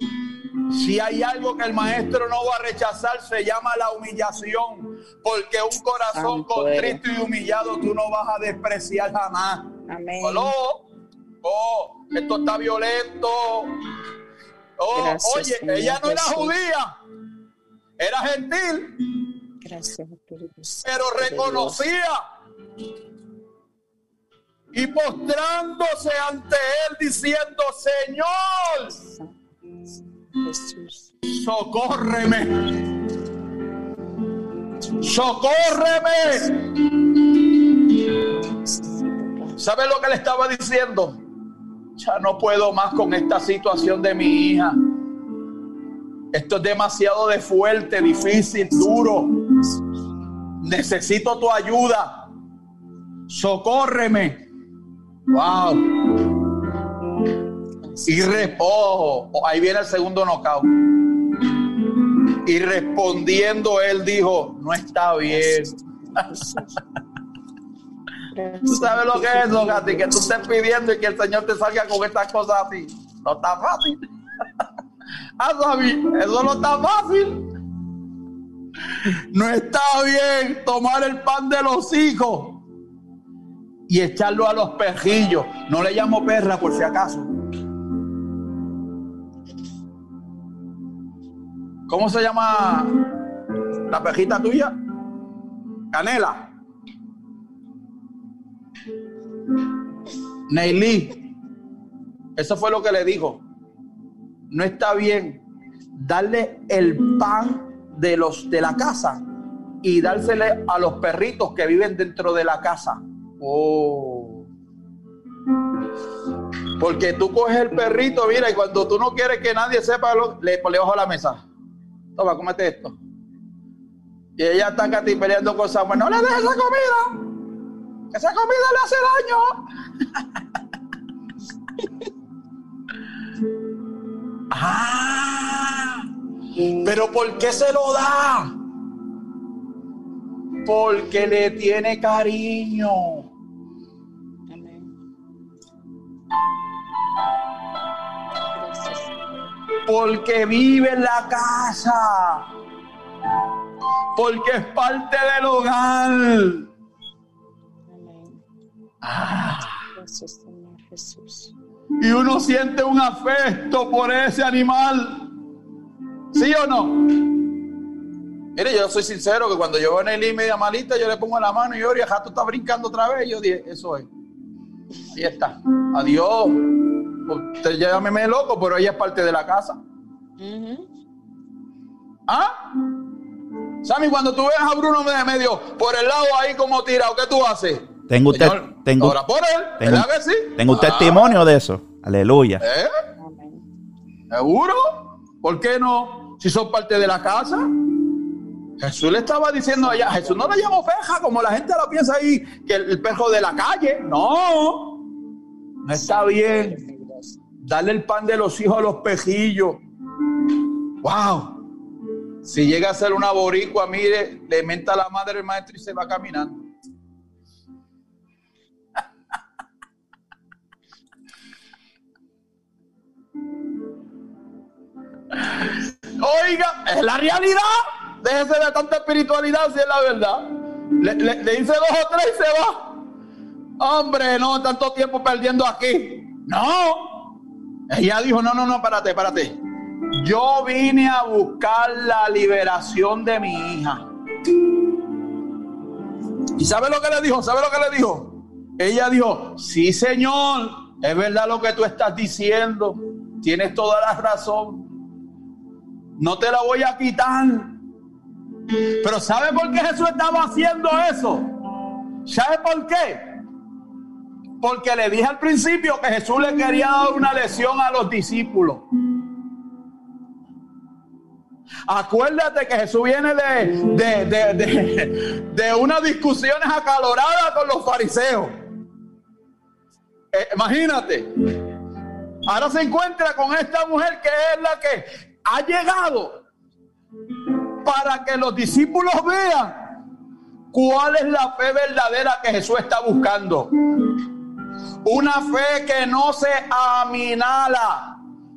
Si hay algo que el maestro no va a rechazar, se llama la humillación. Porque un corazón contrito y humillado tú no vas a despreciar jamás. Amén. Aló. Oh, esto está violento. Oh, Gracias, oye, Señor ella no era judía, era gentil, Gracias, Espíritu Santo pero reconocía. Y postrándose ante él diciendo, Señor, socórreme. Socórreme. ¿Sabe lo que le estaba diciendo? Ya no puedo más con esta situación de mi hija. Esto es demasiado de fuerte, difícil, duro. Necesito tu ayuda. Socórreme. Wow. Y re- oh, ahí viene el segundo knockout. Y respondiendo él dijo, no está bien. Tú sabes lo que es eso, Gati, que tú estés pidiendo y que el Señor te salga con estas cosas así. No está fácil. Ah, eso no está fácil. No está bien tomar el pan de los hijos y echarlo a los perrillos. No le llamo perra por si acaso. ¿Cómo se llama la perrita tuya? Canela. Neilí, eso fue lo que le dijo. No está bien darle el pan de los de la casa y dársele a los perritos que viven dentro de la casa. Oh. Porque tú coges el perrito, mira, y cuando tú no quieres que nadie sepa, lo- le pones bajo la mesa. Toma, cómete esto. Y ella está casi peleando con Samuel. No le dejes esa comida. Esa comida le hace daño. ah, pero ¿por qué se lo da? Porque le tiene cariño. Porque vive en la casa. Porque es parte del hogar. Amén. Ah, Gracias, Señor Jesús. y uno siente un afecto por ese animal. ¿Sí o no? Mire, yo soy sincero que cuando yo veo a Nelly media malita, yo le pongo la mano y yo, y el gato está brincando otra vez. Y yo dije, eso es. Ahí está. Adiós. Usted llámeme loco, pero ella es parte de la casa. ¿Ah? Sammy, cuando tú ves a Bruno medio por el lado ahí como tirado, ¿qué tú haces? Tengo usted- Señor, tengo- Ahora por él, Tengo, ¿verdad que sí? tengo un Ah, testimonio de eso. Aleluya. ¿eh? ¿Seguro? ¿Por qué no? Si son parte de la casa. Jesús le estaba diciendo allá, Jesús no le llamó peja como la gente lo piensa ahí, que el, el perro de la calle. No, no está bien. Darle el pan de los hijos a los pejillos. Wow. Si llega a ser una boricua, mire, le menta a la madre el maestro y se va caminando. Oiga, es la realidad. Déjese de tanta espiritualidad si es la verdad. Le- le dice dos o tres y se va. Hombre, no, tanto tiempo perdiendo aquí. No. Ella dijo, no, no, no, párate, párate. Yo vine a buscar la liberación de mi hija. ¿Y sabe lo que le dijo? ¿Sabe lo que le dijo? Ella dijo, sí Señor, es verdad lo que tú estás diciendo, tienes toda la razón, no te la voy a quitar. Pero ¿sabe por qué Jesús estaba haciendo eso? ¿Sabe por qué? Porque le dije al principio que Jesús le quería dar una lección a los discípulos. Acuérdate que Jesús viene de, de, de, unas discusiones acaloradas con los fariseos. Eh, imagínate. Ahora se encuentra con esta mujer que es la que ha llegado para que los discípulos vean cuál es la fe verdadera que Jesús está buscando. Una fe que no se aminala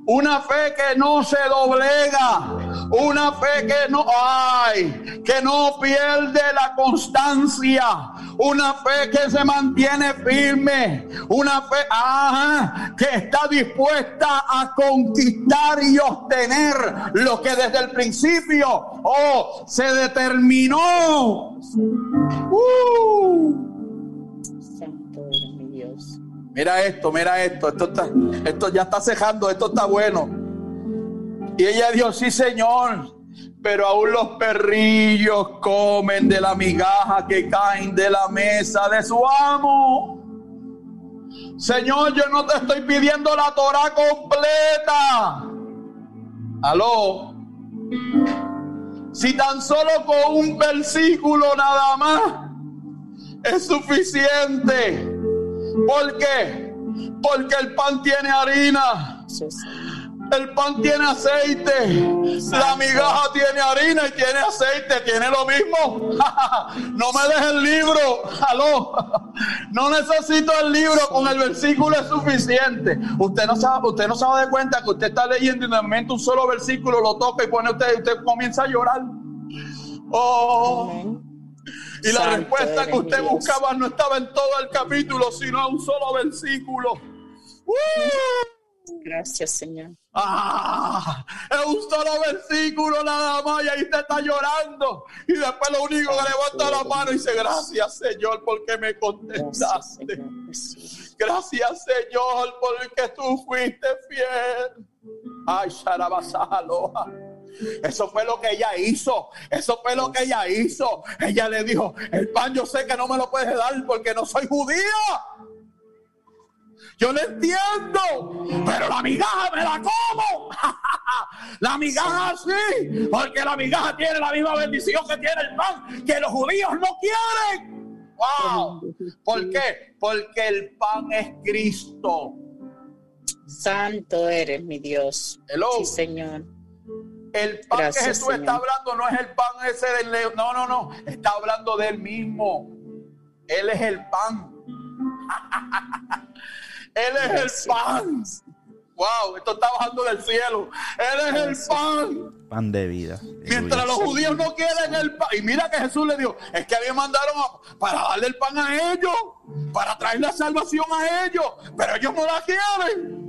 una fe que no se doblega, una fe que no hay, que no pierde la constancia, una fe que se mantiene firme, una fe que está dispuesta a conquistar y obtener lo que desde el principio oh, se determinó. Uh. Mira esto, mira esto, esto, está, esto ya está cejando, esto está bueno. Y ella dijo, sí Señor, pero aún los perrillos comen de la migaja que caen de la mesa de su amo. Señor, yo no te estoy pidiendo la Torah completa. Aló. Si tan solo con un versículo nada más es suficiente. ¿Por qué? Porque el pan tiene harina. El pan tiene aceite. La migaja tiene harina y tiene aceite. ¿Tiene lo mismo? no me deje el libro. Aló. No necesito el libro. Con el versículo es suficiente. Usted no sabe, usted no sabe de cuenta que usted está leyendo y de momento un solo versículo lo toca y pone usted y usted comienza a llorar. Oh. Y la respuesta que usted buscaba no estaba en todo el capítulo, sino en un solo versículo. Gracias, Señor. Ah, es un solo versículo nada más y ahí usted está llorando. Y después lo único que levanta la mano y dice, gracias, Señor, porque me contestaste. Gracias, Señor, porque tú fuiste fiel. Ay, Sharabasaloha. Eso fue lo que ella hizo. Eso fue lo que ella hizo. Ella le dijo, el pan yo sé que no me lo puedes dar porque no soy judía. Yo lo entiendo, pero la migaja me la como. la migaja sí, porque la migaja tiene la misma bendición que tiene el pan, que los judíos no quieren. Wow. ¿Por qué? Porque el pan es Cristo. Santo eres mi Dios. Sí, Señor. El pan que Jesús está hablando no es el pan ese del león. No, no, no. Está hablando del mismo. Él es el pan. Él es el pan. Wow, esto está bajando del cielo. Él es el pan. Pan de vida. Mientras los judíos no quieren el pan. Y mira que Jesús le dijo, es que a mí mandaron para darle el pan a ellos, para traer la salvación a ellos, pero ellos no la quieren.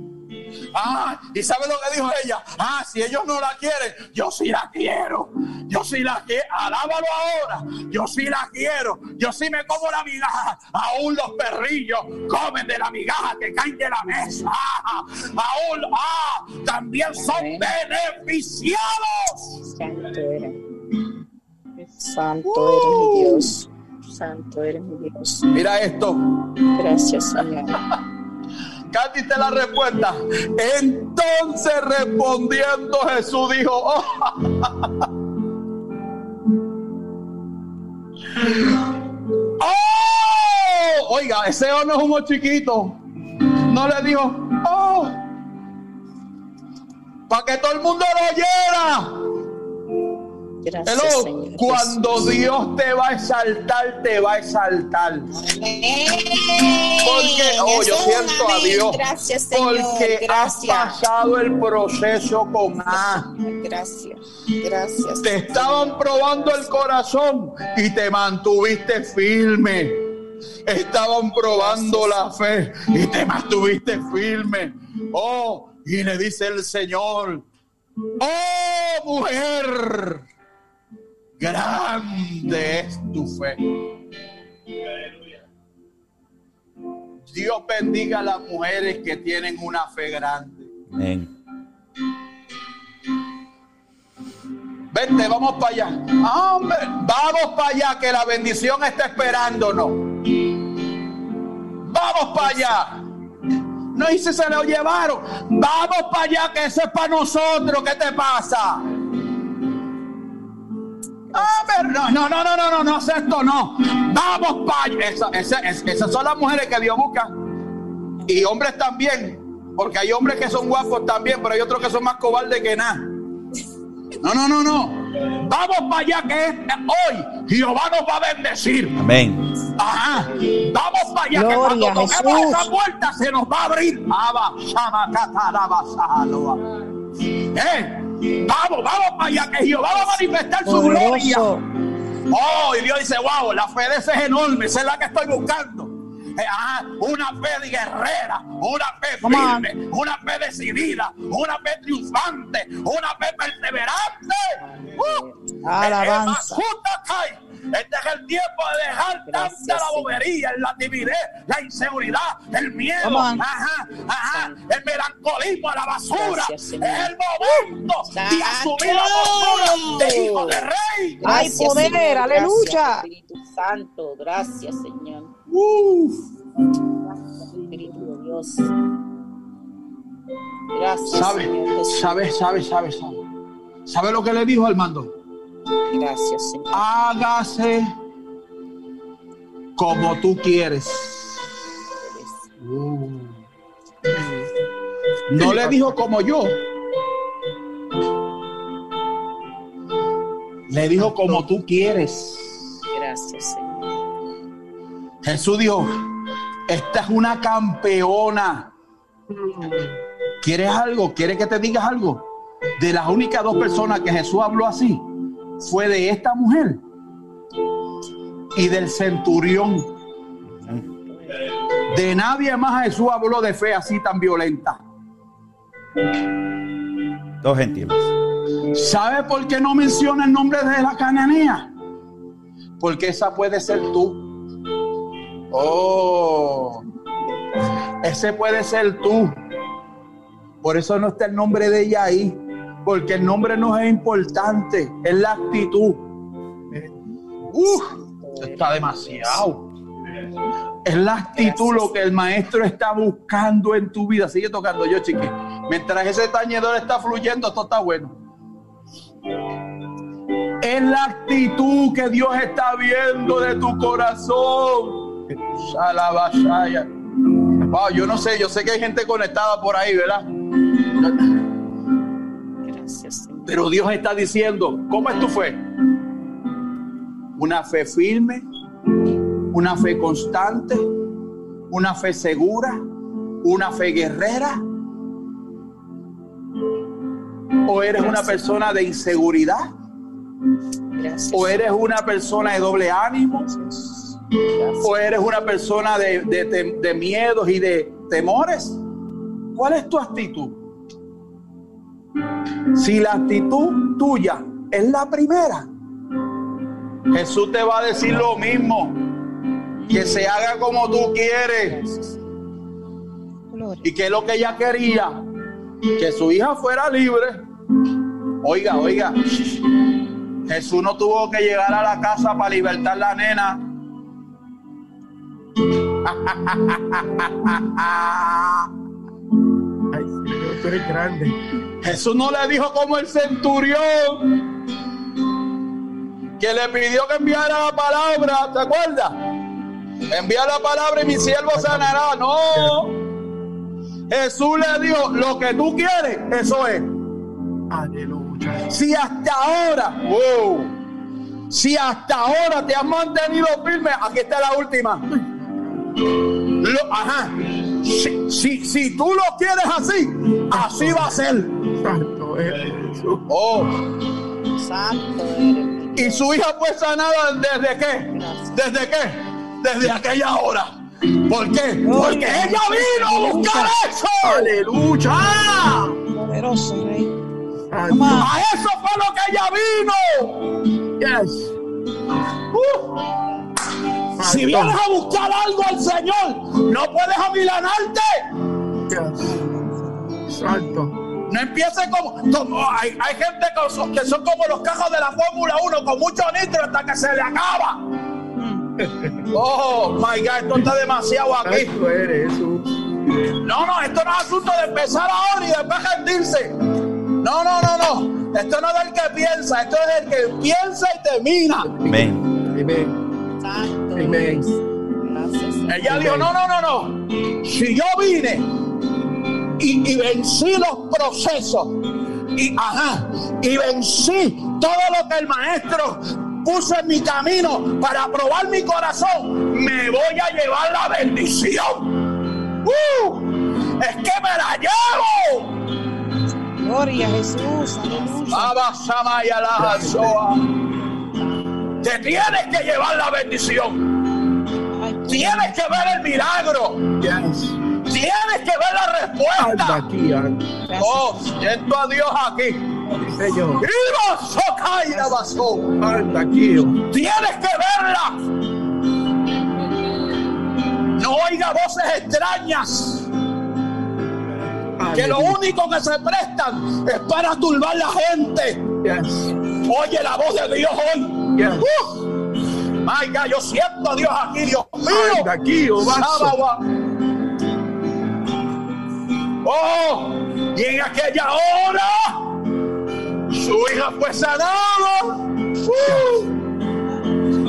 Ah, y sabe lo que dijo ella. Ah, si ellos no la quieren, yo sí la quiero. Yo sí la quiero. Alábalo ahora. Yo sí la quiero. Yo sí me como la migaja. Aún los perrillos comen de la migaja que caen de la mesa. Ah, aún, ah, también son beneficiados. Santo eres. Santo eres mi Dios. Santo eres mi Dios. Mira esto. Gracias, Señor. Katy la respuesta. Entonces respondiendo Jesús dijo, oh, oh, oiga, ese no es un chiquito. No le dijo, oh, para que todo el mundo lo oyera. Cuando Dios te va a exaltar, te va a exaltar. Porque, oh, yo siento a Dios. Gracias, Porque has pasado el proceso con A. Gracias, gracias. Te estaban probando el corazón y te mantuviste firme. Estaban probando la fe y te mantuviste firme. Oh, y le dice el Señor, oh mujer Grande es tu fe. Dios bendiga a las mujeres que tienen una fe grande. Amén. Vente, vamos para allá. Hombre, vamos para allá, que la bendición está esperándonos. Vamos para allá. No hice se lo llevaron. Vamos para allá, que eso es para nosotros. ¿Qué te pasa? No, no, no, no, no, no, no es esto, no. Vamos para allá. Esa- esa- es- esas son las mujeres que Dios busca. Y hombres también. Porque hay hombres que son guapos también, pero hay otros que son más cobardes que nada. No, no, no, no. Vamos para allá que es hoy Jehová nos va a bendecir. Amén. Ajá. Vamos para allá que Gloria cuando a toquemos Jesús. esa puerta se nos va a abrir. Eh, Vamos, vamos para allá que Jehová va a manifestar su gloria. Oh, y Dios dice, wow, la fe de ese es enorme, esa es la que estoy buscando. Ah, una fe de guerrera, una fe firme, una fe decidida, una fe triunfante, una fe perseverante. Uh, Alabanza. eh, eh. Este es el tiempo de dejar Gracias, tanta la bobería, la timidez, la inseguridad, el miedo, ajá, ajá, el melancolismo, la basura. Gracias, es el momento de asumir la postura de hijo de rey. Hay poder, Señor. aleluya. Gracias, Espíritu Santo, gracias, Señor. Uf. Gracias, Espíritu de Dios. Gracias, ¿Sabe? Señor Jesús. ¿Sabe? ¿Sabe? ¿Sabe? ¿Sabe? ¿Sabe lo que le dijo al mando? Gracias, Señor. Hágase como tú quieres. No le dijo como yo. Le dijo como tú quieres. Gracias, Señor. Jesús dijo, esta es una campeona. ¿Quieres algo? ¿Quieres que te digas algo? De las únicas dos personas que Jesús habló así, fue de esta mujer y del centurión. De nadie más Jesús habló de fe así tan violenta. Dos gentiles. ¿Sabe por qué no menciona el nombre de la cananea? Porque esa puede ser tú. Oh, ese puede ser tú. Por eso no está el nombre de ella ahí. Porque el nombre no es importante, es la actitud. Uf, está demasiado. Es la actitud lo que el maestro está buscando en tu vida. Sigue tocando yo, chiqui. Mientras ese tañedor está fluyendo, esto está bueno. Es la actitud que Dios está viendo de tu corazón. Wow, yo no sé, yo sé que hay gente conectada por ahí, ¿verdad? Gracias, Señor. Pero Dios está diciendo, ¿cómo es tu fe? Una fe firme, una fe constante, una fe segura, una fe guerrera. ¿O eres una persona de inseguridad? Gracias. ¿O eres una persona de doble ánimo? Gracias. ¿O eres una persona de, de- de- de miedos y de temores? ¿Cuál es tu actitud? Si la actitud tuya es la primera, Jesús te va a decir lo mismo, que se haga como tú quieres. ¿Y qué es lo que ella quería? Que su hija fuera libre. Oiga, oiga, Jesús no tuvo que llegar a la casa para libertar la nena. Ay, Señor, tú eres grande. Jesús no le dijo como el centurión que le pidió que enviara la palabra, ¿te acuerdas? Envía la palabra y mi siervo sanará. No. Jesús le dijo, lo que tú quieres, eso es. Aleluya. Si hasta ahora, wow, si hasta ahora te has mantenido firme, aquí está la última. Lo- ajá. Si, si, si tú lo quieres así, así va a ser. Santo eres. Oh, Santo eres. y su hija fue sanada desde qué? ¿Desde qué? Desde aquella hora. ¿Por qué? Porque ella vino a buscar eso. Aleluya. Poderoso, Rey. A eso fue lo que ella vino. Yes. Uh. Si vienes a buscar algo al Señor, no puedes amilanarte. Santo. No empieces como, como hay, hay gente que son, que son como los cajos de la Fórmula 1 con mucho nitro hasta que se le acaba. Oh my God, esto está demasiado aquí. No, no, esto no es asunto de empezar ahora y después rendirse. No, no, no, no. Esto no es del que piensa, esto es del que piensa y termina. Amén. Amén. Amén. Gracias. Ella dijo, no, no, no, no. Si yo vine y, y vencí los procesos y, ajá, y vencí todo lo que el maestro puso en mi camino para probar mi corazón, me voy a llevar la bendición. ¡Uh! es que me la llevo. Gloria a Jesús. Aleluya. Te tienes que llevar la bendición. Tienes que ver el milagro. Yes. Tienes que ver la respuesta. aquí. Oh, siento a Dios aquí. Señor. Aquí. Tienes que verla. No oiga voces extrañas que lo único que se prestan es para turbar la gente. Yes. Oye la voz de Dios hoy. Yes. Uh, God, yo siento a Dios aquí, Dios mío. Anda aquí, oh. Oh, y en aquella hora su hija fue sanada. Uh,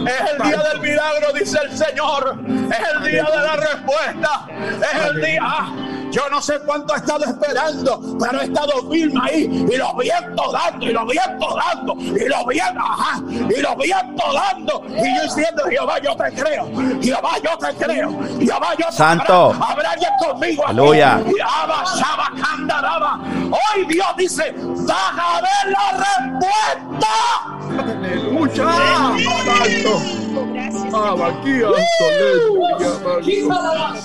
es el día del milagro, dice el Señor. Es el día de la respuesta. Es el día. Yo no sé cuánto he estado esperando, pero he estado firme ahí y los vientos dando, y los vientos dando, y los vientos, ajá, y los vientos dando. Y yo diciendo, Jehová, yo te creo, Jehová, yo te creo, Jehová, yo te Santo. Habrá, habrá alguien conmigo. Aleluya. Hoy Dios dice, vas a ver la respuesta. Aleluya. Santo.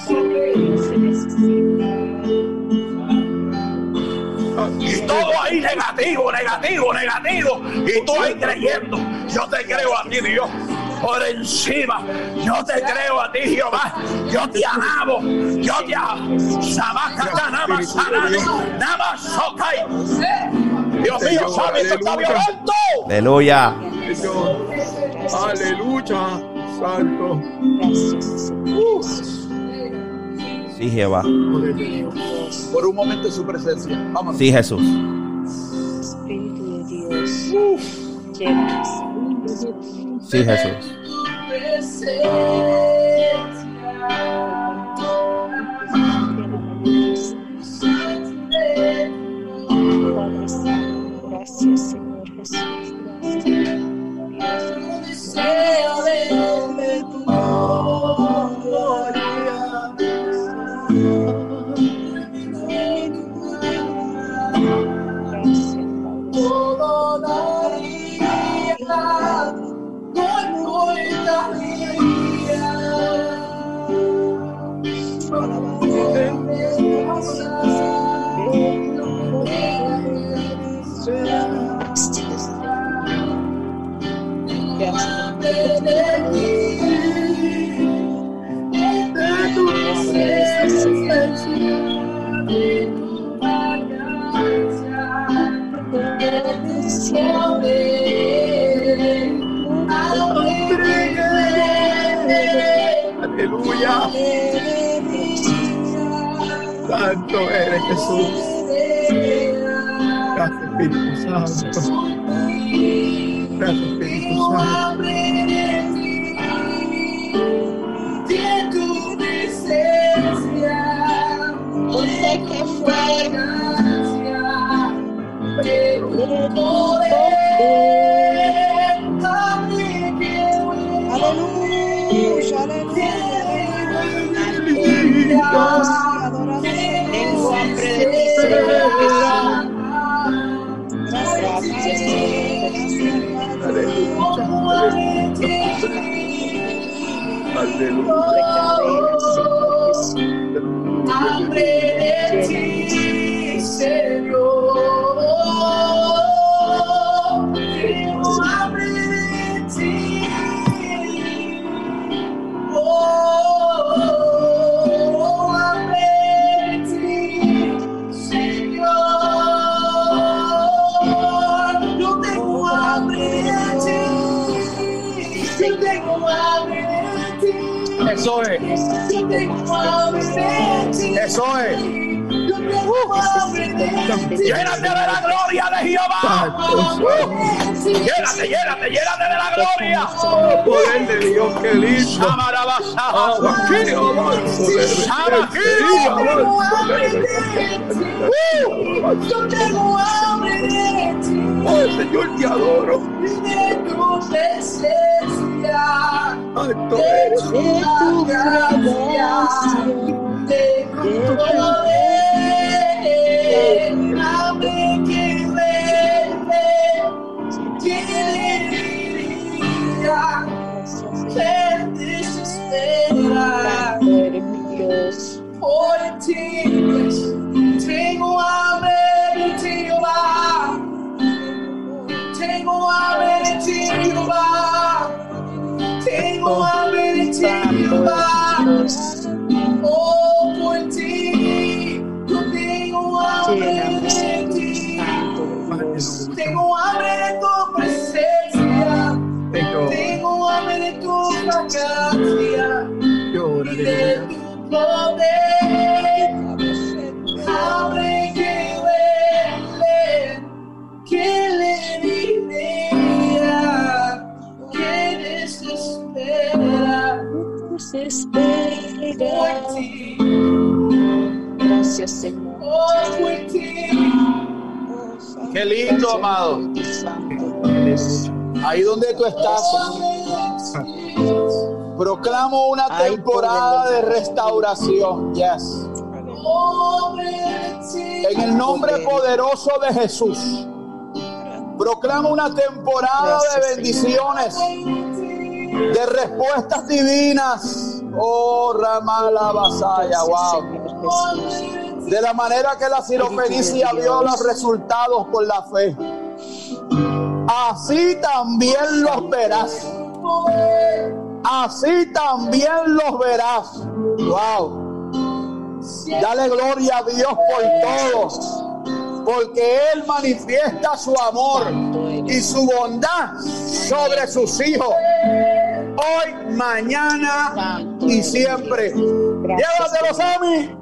Gracias. Y todo ahí negativo, negativo, negativo. Y tú ahí creyendo. Yo te creo a ti, Dios. Por encima, yo te creo a ti, Jehová. Yo te alabo. Yo te alabo. Dios mío, sabe, esto está violento. Aleluya. Aleluya. Santo. Sí, Jehová. Por un momento en su presencia. Vamos. Sí, Jesús. Espíritu de Dios. Sí, Jesús. Eres Alto eres. Santo Gracias, Señor. oh. Qué lindo, amado. Ahí donde tú estás, proclamo una temporada de restauración. Yes. En el nombre poderoso de Jesús. Proclamo una temporada de bendiciones, de respuestas divinas. Oh, Ramala Basaya, wow. De la manera que la sirofenicia vio los resultados por la fe. Así también los verás. Así también los verás. Wow. Dale gloria a Dios por todos. Porque Él manifiesta su amor y su bondad sobre sus hijos. Hoy, mañana y siempre. Llévatelo. Sammy.